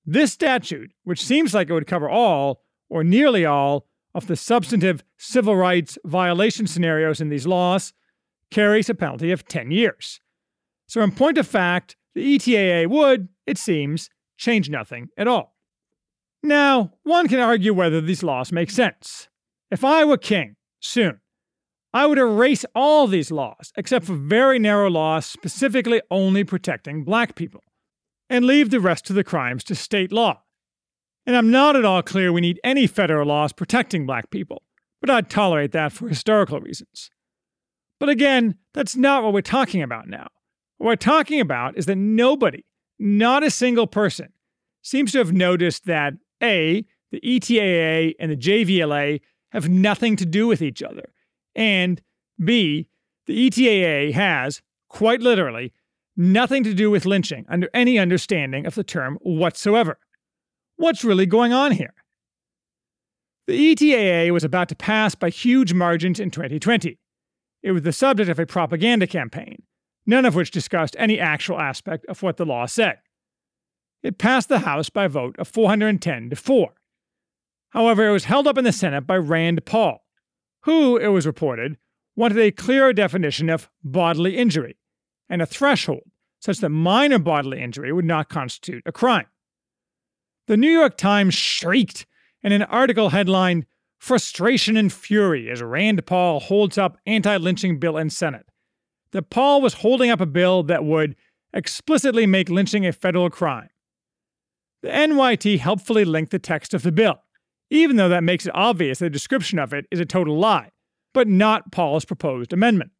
This statute, which seems like it would cover all, or nearly all, of the substantive civil rights violation scenarios in these laws, carries a penalty of 10 years. So, in point of fact, the ETAA would, it seems, change nothing at all. Now, one can argue whether these laws make sense. If I were king, soon, I would erase all these laws, except for very narrow laws specifically only protecting black people, and leave the rest of the crimes to state law. And I'm not at all clear we need any federal laws protecting black people, but I'd tolerate that for historical reasons. But again, that's not what we're talking about now. What we're talking about is that nobody, not a single person, seems to have noticed that A, the ETAA and the JVLA have nothing to do with each other, and B, the ETAA has, quite literally, nothing to do with lynching under any understanding of the term whatsoever. What's really going on here? The ETAA was about to pass by huge margins in 2020. It was the subject of a propaganda campaign, none of which discussed any actual aspect of what the law said. It passed the House by a vote of 410 to 4. However, it was held up in the Senate by Rand Paul, who, it was reported, wanted a clearer definition of bodily injury and a threshold such that minor bodily injury would not constitute a crime. The New York Times shrieked in an article headlined Frustration and Fury as Rand Paul holds up anti lynching bill in Senate. That Paul was holding up a bill that would explicitly make lynching a federal crime. The NYT helpfully linked the text of the bill, even though that makes it obvious the description of it is a total lie, but not Paul's proposed amendment.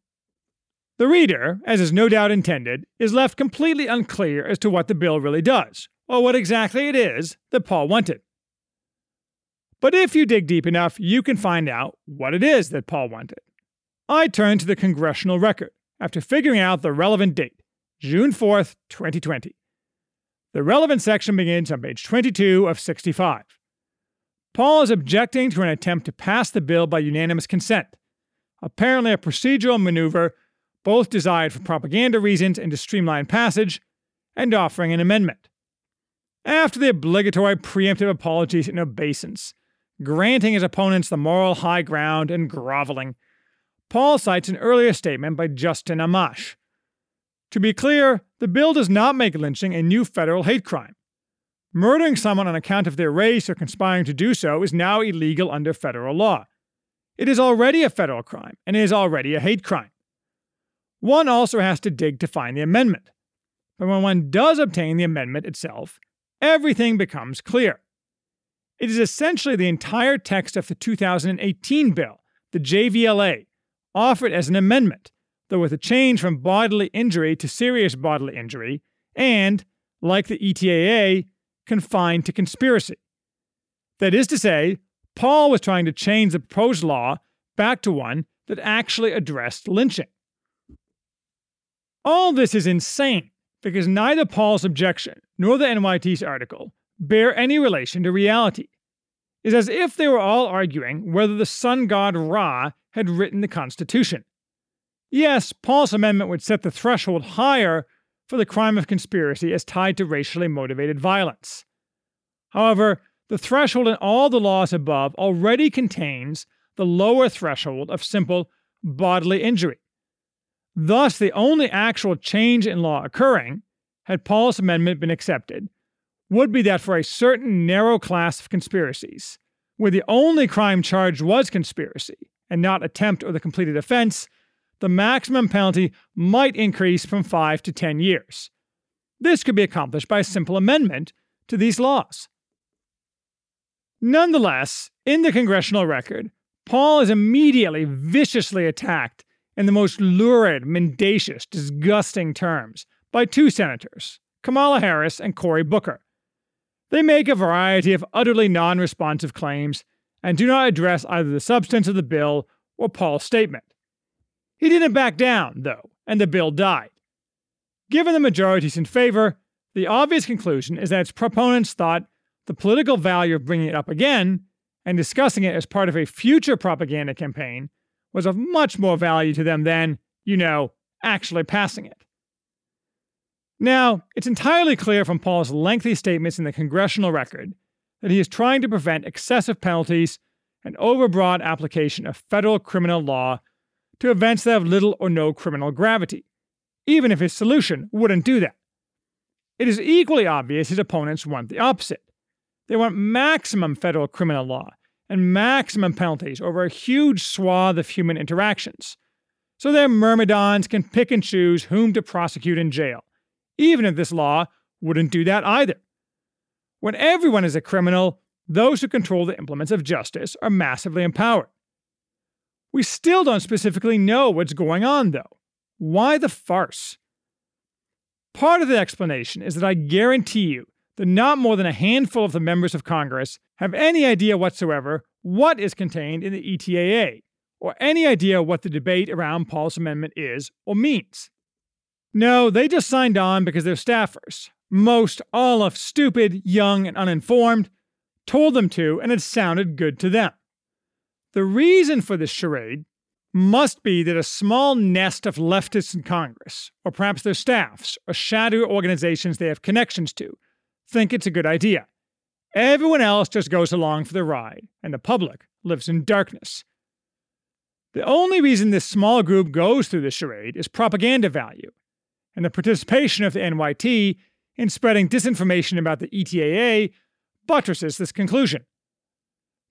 The reader, as is no doubt intended, is left completely unclear as to what the bill really does, or what exactly it is that Paul wanted. But if you dig deep enough, you can find out what it is that Paul wanted. I turned to the congressional record after figuring out the relevant date, June 4th, 2020. The relevant section begins on page 22 of 65. Paul is objecting to an attempt to pass the bill by unanimous consent, apparently a procedural maneuver both desired for propaganda reasons and to streamline passage, and offering an amendment. After the obligatory preemptive apologies and obeisance, granting his opponents the moral high ground and groveling, Paul cites an earlier statement by Justin Amash. To be clear, the bill does not make lynching a new federal hate crime. Murdering someone on account of their race or conspiring to do so is now illegal under federal law. It is already a federal crime, and it is already a hate crime. One also has to dig to find the amendment. But when one does obtain the amendment itself, everything becomes clear. It is essentially the entire text of the 2018 bill, the JVLA, offered as an amendment, though with a change from bodily injury to serious bodily injury, and, like the ETAA, confined to conspiracy. That is to say, Paul was trying to change the proposed law back to one that actually addressed lynching. All this is insane because neither Paul's objection nor the NYT's article bear any relation to reality. It's as if they were all arguing whether the sun god Ra had written the Constitution. Yes, Paul's amendment would set the threshold higher for the crime of conspiracy as tied to racially motivated violence. However, the threshold in all the laws above already contains the lower threshold of simple bodily injury. Thus, the only actual change in law occurring, had Paul's amendment been accepted, would be that for a certain narrow class of conspiracies, where the only crime charged was conspiracy and not attempt or the completed offense, the maximum penalty might increase from 5 to 10 years. This could be accomplished by a simple amendment to these laws. Nonetheless, in the congressional record, Paul is immediately viciously attacked in the most lurid, mendacious, disgusting terms by two senators, Kamala Harris and Cory Booker, they make a variety of utterly non responsive claims and do not address either the substance of the bill or Paul's statement. He didn't back down, though, and the bill died. Given the majorities in favor, the obvious conclusion is that its proponents thought the political value of bringing it up again and discussing it as part of a future propaganda campaign was of much more value to them than, you know, actually passing it. Now, it's entirely clear from Paul's lengthy statements in the congressional record that he is trying to prevent excessive penalties and overbroad application of federal criminal law to events that have little or no criminal gravity, even if his solution wouldn't do that. It is equally obvious his opponents want the opposite. They want maximum federal criminal law and maximum penalties over a huge swath of human interactions, so their myrmidons can pick and choose whom to prosecute in jail, even if this law wouldn't do that either. When everyone is a criminal, those who control the implements of justice are massively empowered. We still don't specifically know what's going on, though. Why the farce? Part of the explanation is that I guarantee you that not more than a handful of the members of Congress have any idea whatsoever what is contained in the ETAA, or any idea what the debate around Paul's amendment is or means. No, they just signed on because they're staffers. Most all of stupid, young, and uninformed, told them to, and it sounded good to them. The reason for this charade must be that a small nest of leftists in Congress, or perhaps their staffs, or shadow organizations they have connections to, think it's a good idea. Everyone else just goes along for the ride, and the public lives in darkness. The only reason this small group goes through the charade is propaganda value, and the participation of the NYT in spreading disinformation about the ETAA buttresses this conclusion.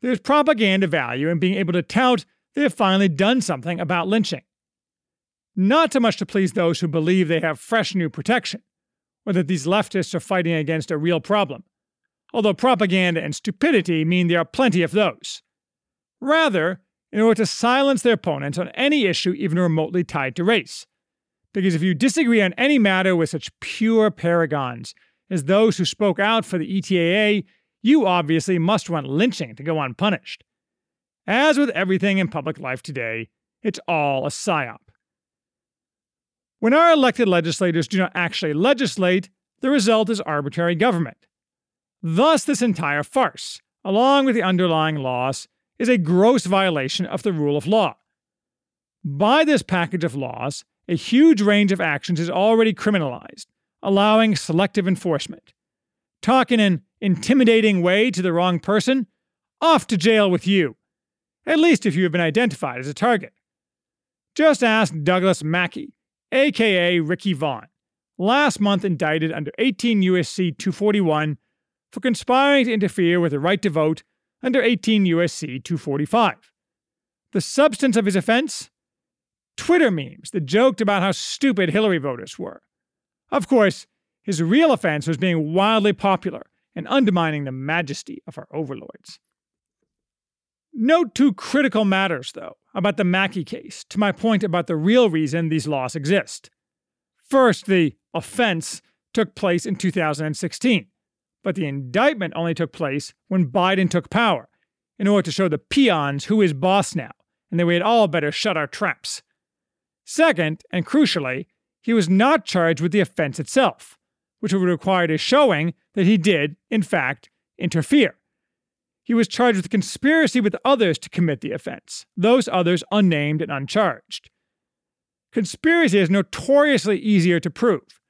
There's propaganda value in being able to tout they have finally done something about lynching. Not so much to please those who believe they have fresh new protection, or that these leftists are fighting against a real problem, although propaganda and stupidity mean there are plenty of those. Rather, in order to silence their opponents on any issue even remotely tied to race. Because if you disagree on any matter with such pure paragons as those who spoke out for the ETAA you obviously must want lynching to go unpunished. As with everything in public life today, it's all a psyop. When our elected legislators do not actually legislate, the result is arbitrary government. Thus, this entire farce, along with the underlying laws, is a gross violation of the rule of law. By this package of laws, a huge range of actions is already criminalized, allowing selective enforcement. Talk in an intimidating way to the wrong person, off to jail with you. At least if you have been identified as a target. Just ask Douglas Mackey, aka Ricky Vaughn, last month indicted under 18 U.S.C. 241 for conspiring to interfere with the right to vote under 18 U.S.C. 245. The substance of his offense? Twitter memes that joked about how stupid Hillary voters were. Of course, his real offense was being wildly popular and undermining the majesty of our overlords. Note two critical matters, though, about the Mackey case to my point about the real reason these laws exist. First, the offense took place in 2016, but the indictment only took place when Biden took power in order to show the peons who is boss now and that we had all better shut our traps. Second, and crucially, he was not charged with the offense itself which would require a showing that he did, in fact, interfere. He was charged with conspiracy with others to commit the offense, those others unnamed and uncharged. Conspiracy is notoriously easier to prove,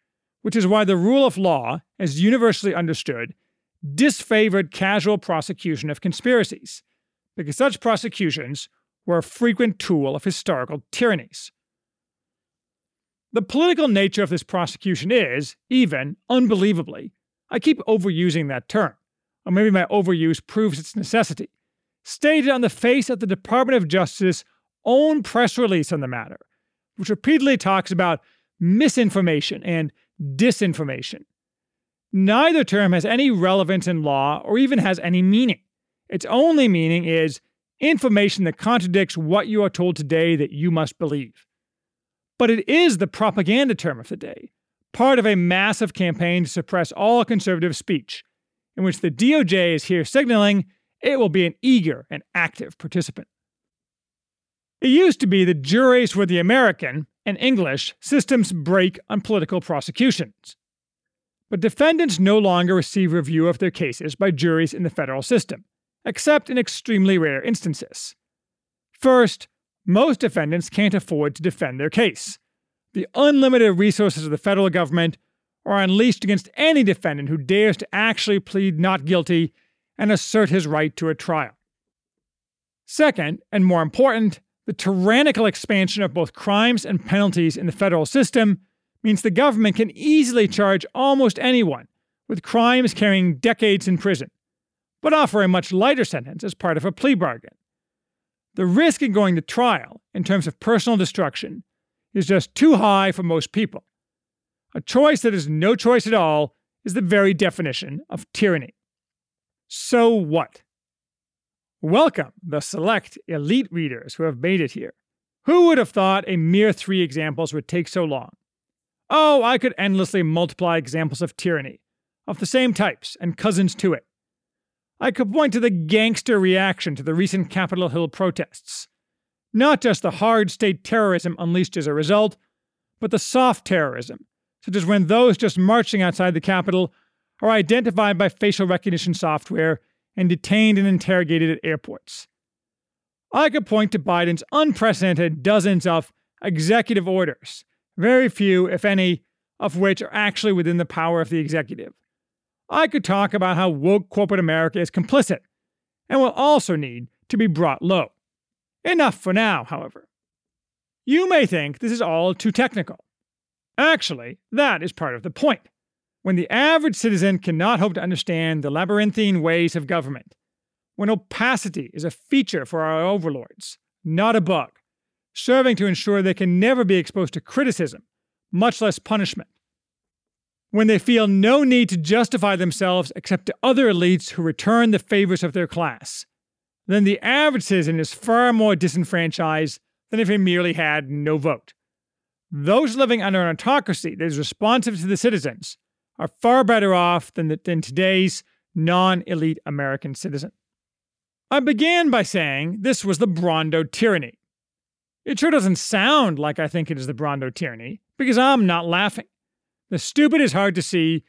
which is why the rule of law, as universally understood, disfavored casual prosecution of conspiracies, because such prosecutions were a frequent tool of historical tyrannies. The political nature of this prosecution is, even, unbelievably, I keep overusing that term, or maybe my overuse proves its necessity, stated on the face of the Department of Justice's own press release on the matter, which repeatedly talks about misinformation and disinformation. Neither term has any relevance in law or even has any meaning. Its only meaning is information that contradicts what you are told today that you must believe. But it is the propaganda term of the day, part of a massive campaign to suppress all conservative speech, in which the DOJ is here signaling it will be an eager and active participant. It used to be that juries were the American, and English, systems brake on political prosecutions. But defendants no longer receive review of their cases by juries in the federal system, except in extremely rare instances. First, most defendants can't afford to defend their case. The unlimited resources of the federal government are unleashed against any defendant who dares to actually plead not guilty and assert his right to a trial. Second, and more important, the tyrannical expansion of both crimes and penalties in the federal system means the government can easily charge almost anyone with crimes carrying decades in prison, but offer a much lighter sentence as part of a plea bargain. The risk in going to trial, in terms of personal destruction, is just too high for most people. A choice that is no choice at all is the very definition of tyranny. So what? Welcome, the select elite readers who have made it here. Who would have thought a mere three examples would take so long? Oh, I could endlessly multiply examples of tyranny, of the same types and cousins to it. I could point to the gangster reaction to the recent Capitol Hill protests. Not just the hard state terrorism unleashed as a result, but the soft terrorism, such as when those just marching outside the Capitol are identified by facial recognition software and detained and interrogated at airports. I could point to Biden's unprecedented dozens of executive orders, very few, if any, of which are actually within the power of the executive. I could talk about how woke corporate America is complicit and will also need to be brought low. Enough for now, however. You may think this is all too technical. Actually, that is part of the point. When the average citizen cannot hope to understand the labyrinthine ways of government, when opacity is a feature for our overlords, not a bug, serving to ensure they can never be exposed to criticism, much less punishment, when they feel no need to justify themselves except to other elites who return the favors of their class, then the average citizen is far more disenfranchised than if he merely had no vote. Those living under an autocracy that is responsive to the citizens are far better off than, the, than today's non elite American citizen. I began by saying this was the Brawndo tyranny. It sure doesn't sound like I think it is the Brawndo tyranny, because I'm not laughing. The stupid is hard to see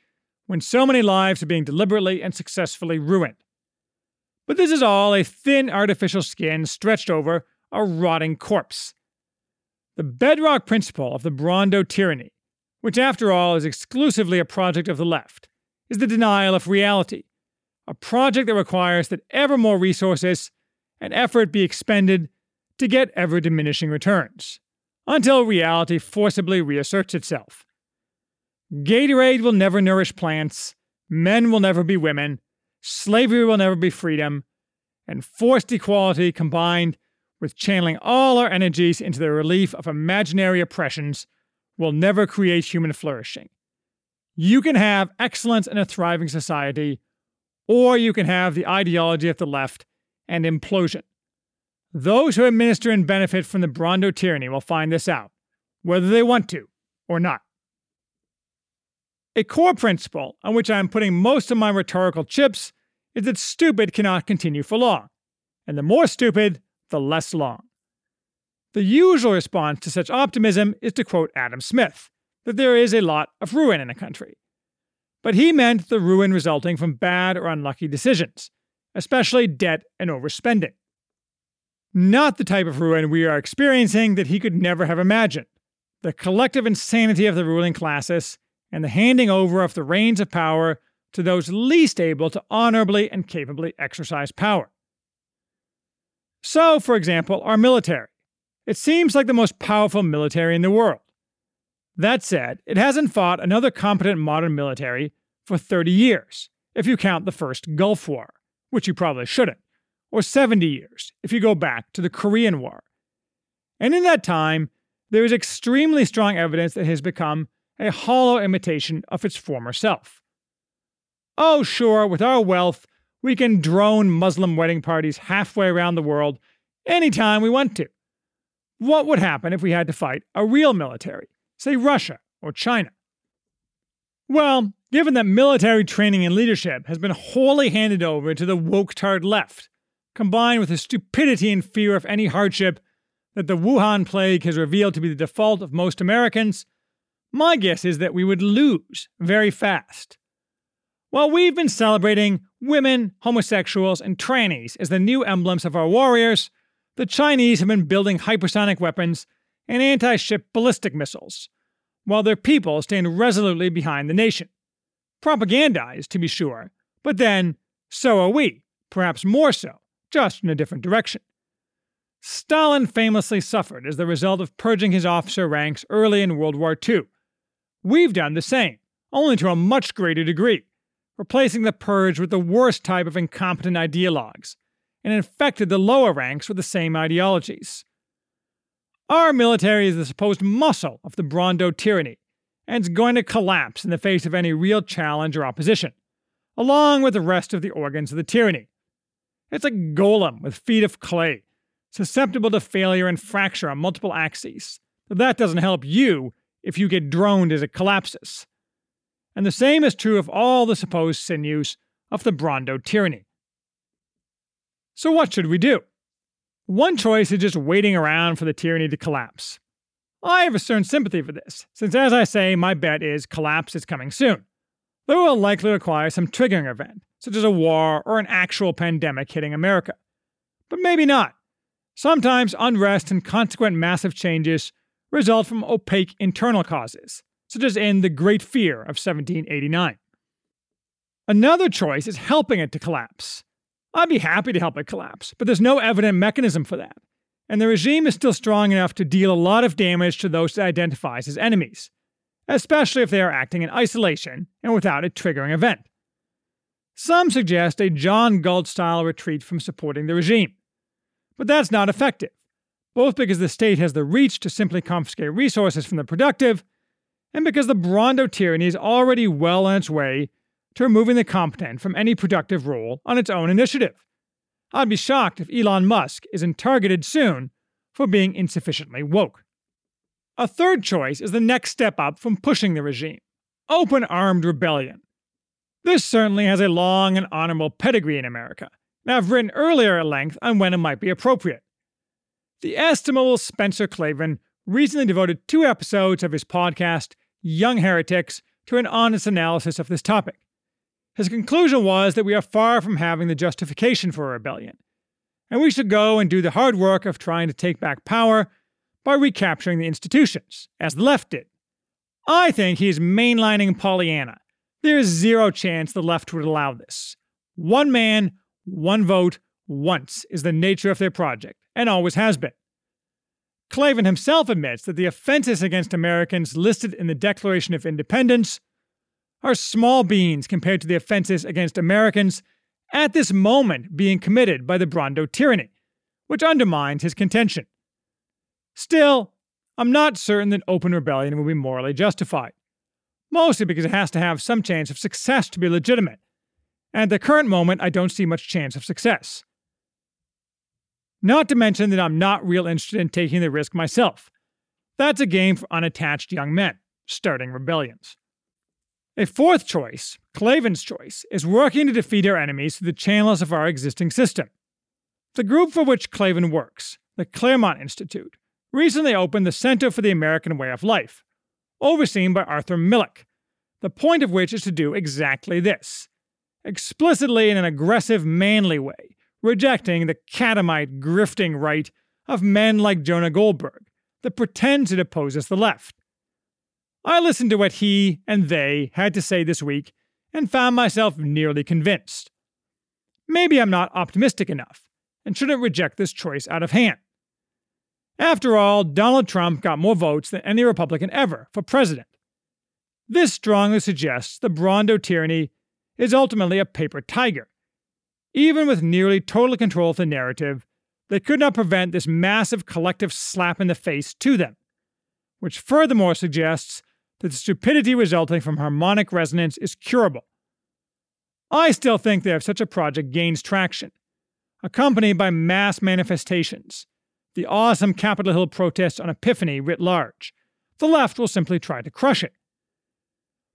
when so many lives are being deliberately and successfully ruined. But this is all a thin artificial skin stretched over a rotting corpse. The bedrock principle of the Brawndo tyranny which after all is exclusively a project of the left, is the denial of reality, a project that requires that ever more resources and effort be expended to get ever diminishing returns, until reality forcibly reasserts itself. Gatorade will never nourish plants, men will never be women, slavery will never be freedom, and forced equality combined with channeling all our energies into the relief of imaginary oppressions will never create human flourishing. You can have excellence in a thriving society, or you can have the ideology of the left and implosion. Those who administer and benefit from the Brawndo tyranny will find this out, whether they want to or not. A core principle on which I am putting most of my rhetorical chips is that stupid cannot continue for long, and the more stupid, the less long. The usual response to such optimism is to quote Adam Smith that there is a lot of ruin in a country. But he meant the ruin resulting from bad or unlucky decisions, especially debt and overspending. Not the type of ruin we are experiencing that he could never have imagined the collective insanity of the ruling classes and the handing over of the reins of power to those least able to honorably and capably exercise power. So, for example, our military it seems like the most powerful military in the world. That said, it hasn't fought another competent modern military for 30 years, if you count the first Gulf War, which you probably shouldn't, or 70 years, if you go back to the Korean War. And in that time, there is extremely strong evidence that it has become a hollow imitation of its former self. Oh, sure, with our wealth, we can drone Muslim wedding parties halfway around the world anytime we want to. What would happen if we had to fight a real military, say Russia or China? Well, given that military training and leadership has been wholly handed over to the woke tard left, combined with the stupidity and fear of any hardship that the Wuhan plague has revealed to be the default of most Americans, my guess is that we would lose very fast. While we've been celebrating women, homosexuals, and trannies as the new emblems of our warriors, the Chinese have been building hypersonic weapons and anti ship ballistic missiles, while their people stand resolutely behind the nation. Propagandized, to be sure, but then so are we, perhaps more so, just in a different direction. Stalin famously suffered as the result of purging his officer ranks early in World War II. We've done the same, only to a much greater degree, replacing the purge with the worst type of incompetent ideologues, and infected the lower ranks with the same ideologies. Our military is the supposed muscle of the Brawndo tyranny, and it's going to collapse in the face of any real challenge or opposition, along with the rest of the organs of the tyranny. It's a golem with feet of clay susceptible to failure and fracture on multiple axes. But that doesn't help you if you get droned as it collapses. And the same is true of all the supposed sinews of the Brawndo tyranny. So, what should we do? One choice is just waiting around for the tyranny to collapse. I have a certain sympathy for this, since, as I say, my bet is collapse is coming soon. Though it will likely require some triggering event, such as a war or an actual pandemic hitting America. But maybe not. Sometimes unrest and consequent massive changes result from opaque internal causes, such as in the Great Fear of 1789. Another choice is helping it to collapse. I'd be happy to help it collapse, but there's no evident mechanism for that, and the regime is still strong enough to deal a lot of damage to those it identifies as enemies, especially if they are acting in isolation and without a triggering event. Some suggest a John Galt style retreat from supporting the regime. But that's not effective, both because the state has the reach to simply confiscate resources from the productive, and because the Brawndo tyranny is already well on its way to removing the competent from any productive role on its own initiative. I'd be shocked if Elon Musk isn't targeted soon for being insufficiently woke. A third choice is the next step up from pushing the regime open armed rebellion. This certainly has a long and honorable pedigree in America, and I've written earlier at length on when it might be appropriate. The estimable Spencer Klavan recently devoted two episodes of his podcast, Young Heretics, to an honest analysis of this topic. His conclusion was that we are far from having the justification for a rebellion, and we should go and do the hard work of trying to take back power by recapturing the institutions, as the left did. I think he is mainlining Pollyanna. There is zero chance the left would allow this. One man, one vote, once is the nature of their project, and always has been. Klavan himself admits that the offenses against Americans listed in the Declaration of Independence are small beans compared to the offenses against Americans at this moment being committed by the Brawndo tyranny, which undermines his contention. Still, I'm not certain that open rebellion will be morally justified, mostly because it has to have some chance of success to be legitimate, and at the current moment, I don't see much chance of success. Not to mention that I'm not real interested in taking the risk myself. That's a game for unattached young men, starting rebellions. A fourth choice, Klavan's choice, is working to defeat our enemies through the channels of our existing system. The group for which Klavan works, the Claremont Institute, recently opened the Center for the American Way of Life, overseen by Arthur Milikh, the point of which is to do exactly this explicitly in an aggressive, manly way, rejecting the catamite, grifting right of men like Jonah Goldberg that pretends it opposes the left. I listened to what he and they had to say this week and found myself nearly convinced. Maybe I'm not optimistic enough and shouldn't reject this choice out of hand. After all, Donald Trump got more votes than any Republican ever for president. This strongly suggests the Brawndo tyranny is ultimately a paper tiger. Even with nearly total control of the narrative, they could not prevent this massive collective slap in the face to them, which furthermore suggests that the stupidity resulting from harmonic resonance is curable. I still think that if such a project gains traction, accompanied by mass manifestations, the awesome Capitol Hill protests on Epiphany writ large, the left will simply try to crush it.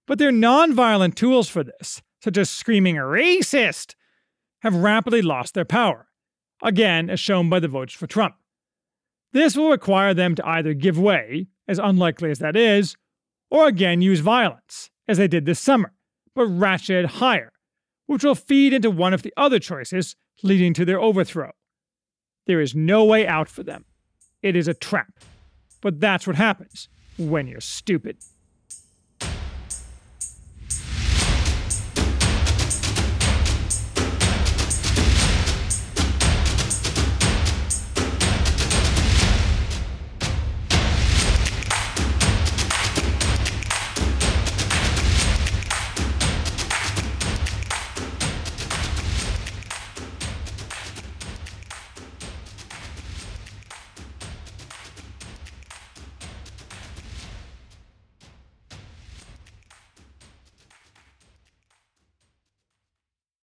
But their nonviolent tools for this such as screaming racist, have rapidly lost their power, again, as shown by the votes for Trump. This will require them to either give way, as unlikely as that is, or again use violence, as they did this summer, but ratchet higher, which will feed into one of the other choices leading to their overthrow. There is no way out for them. It is a trap. But that's what happens when you're stupid.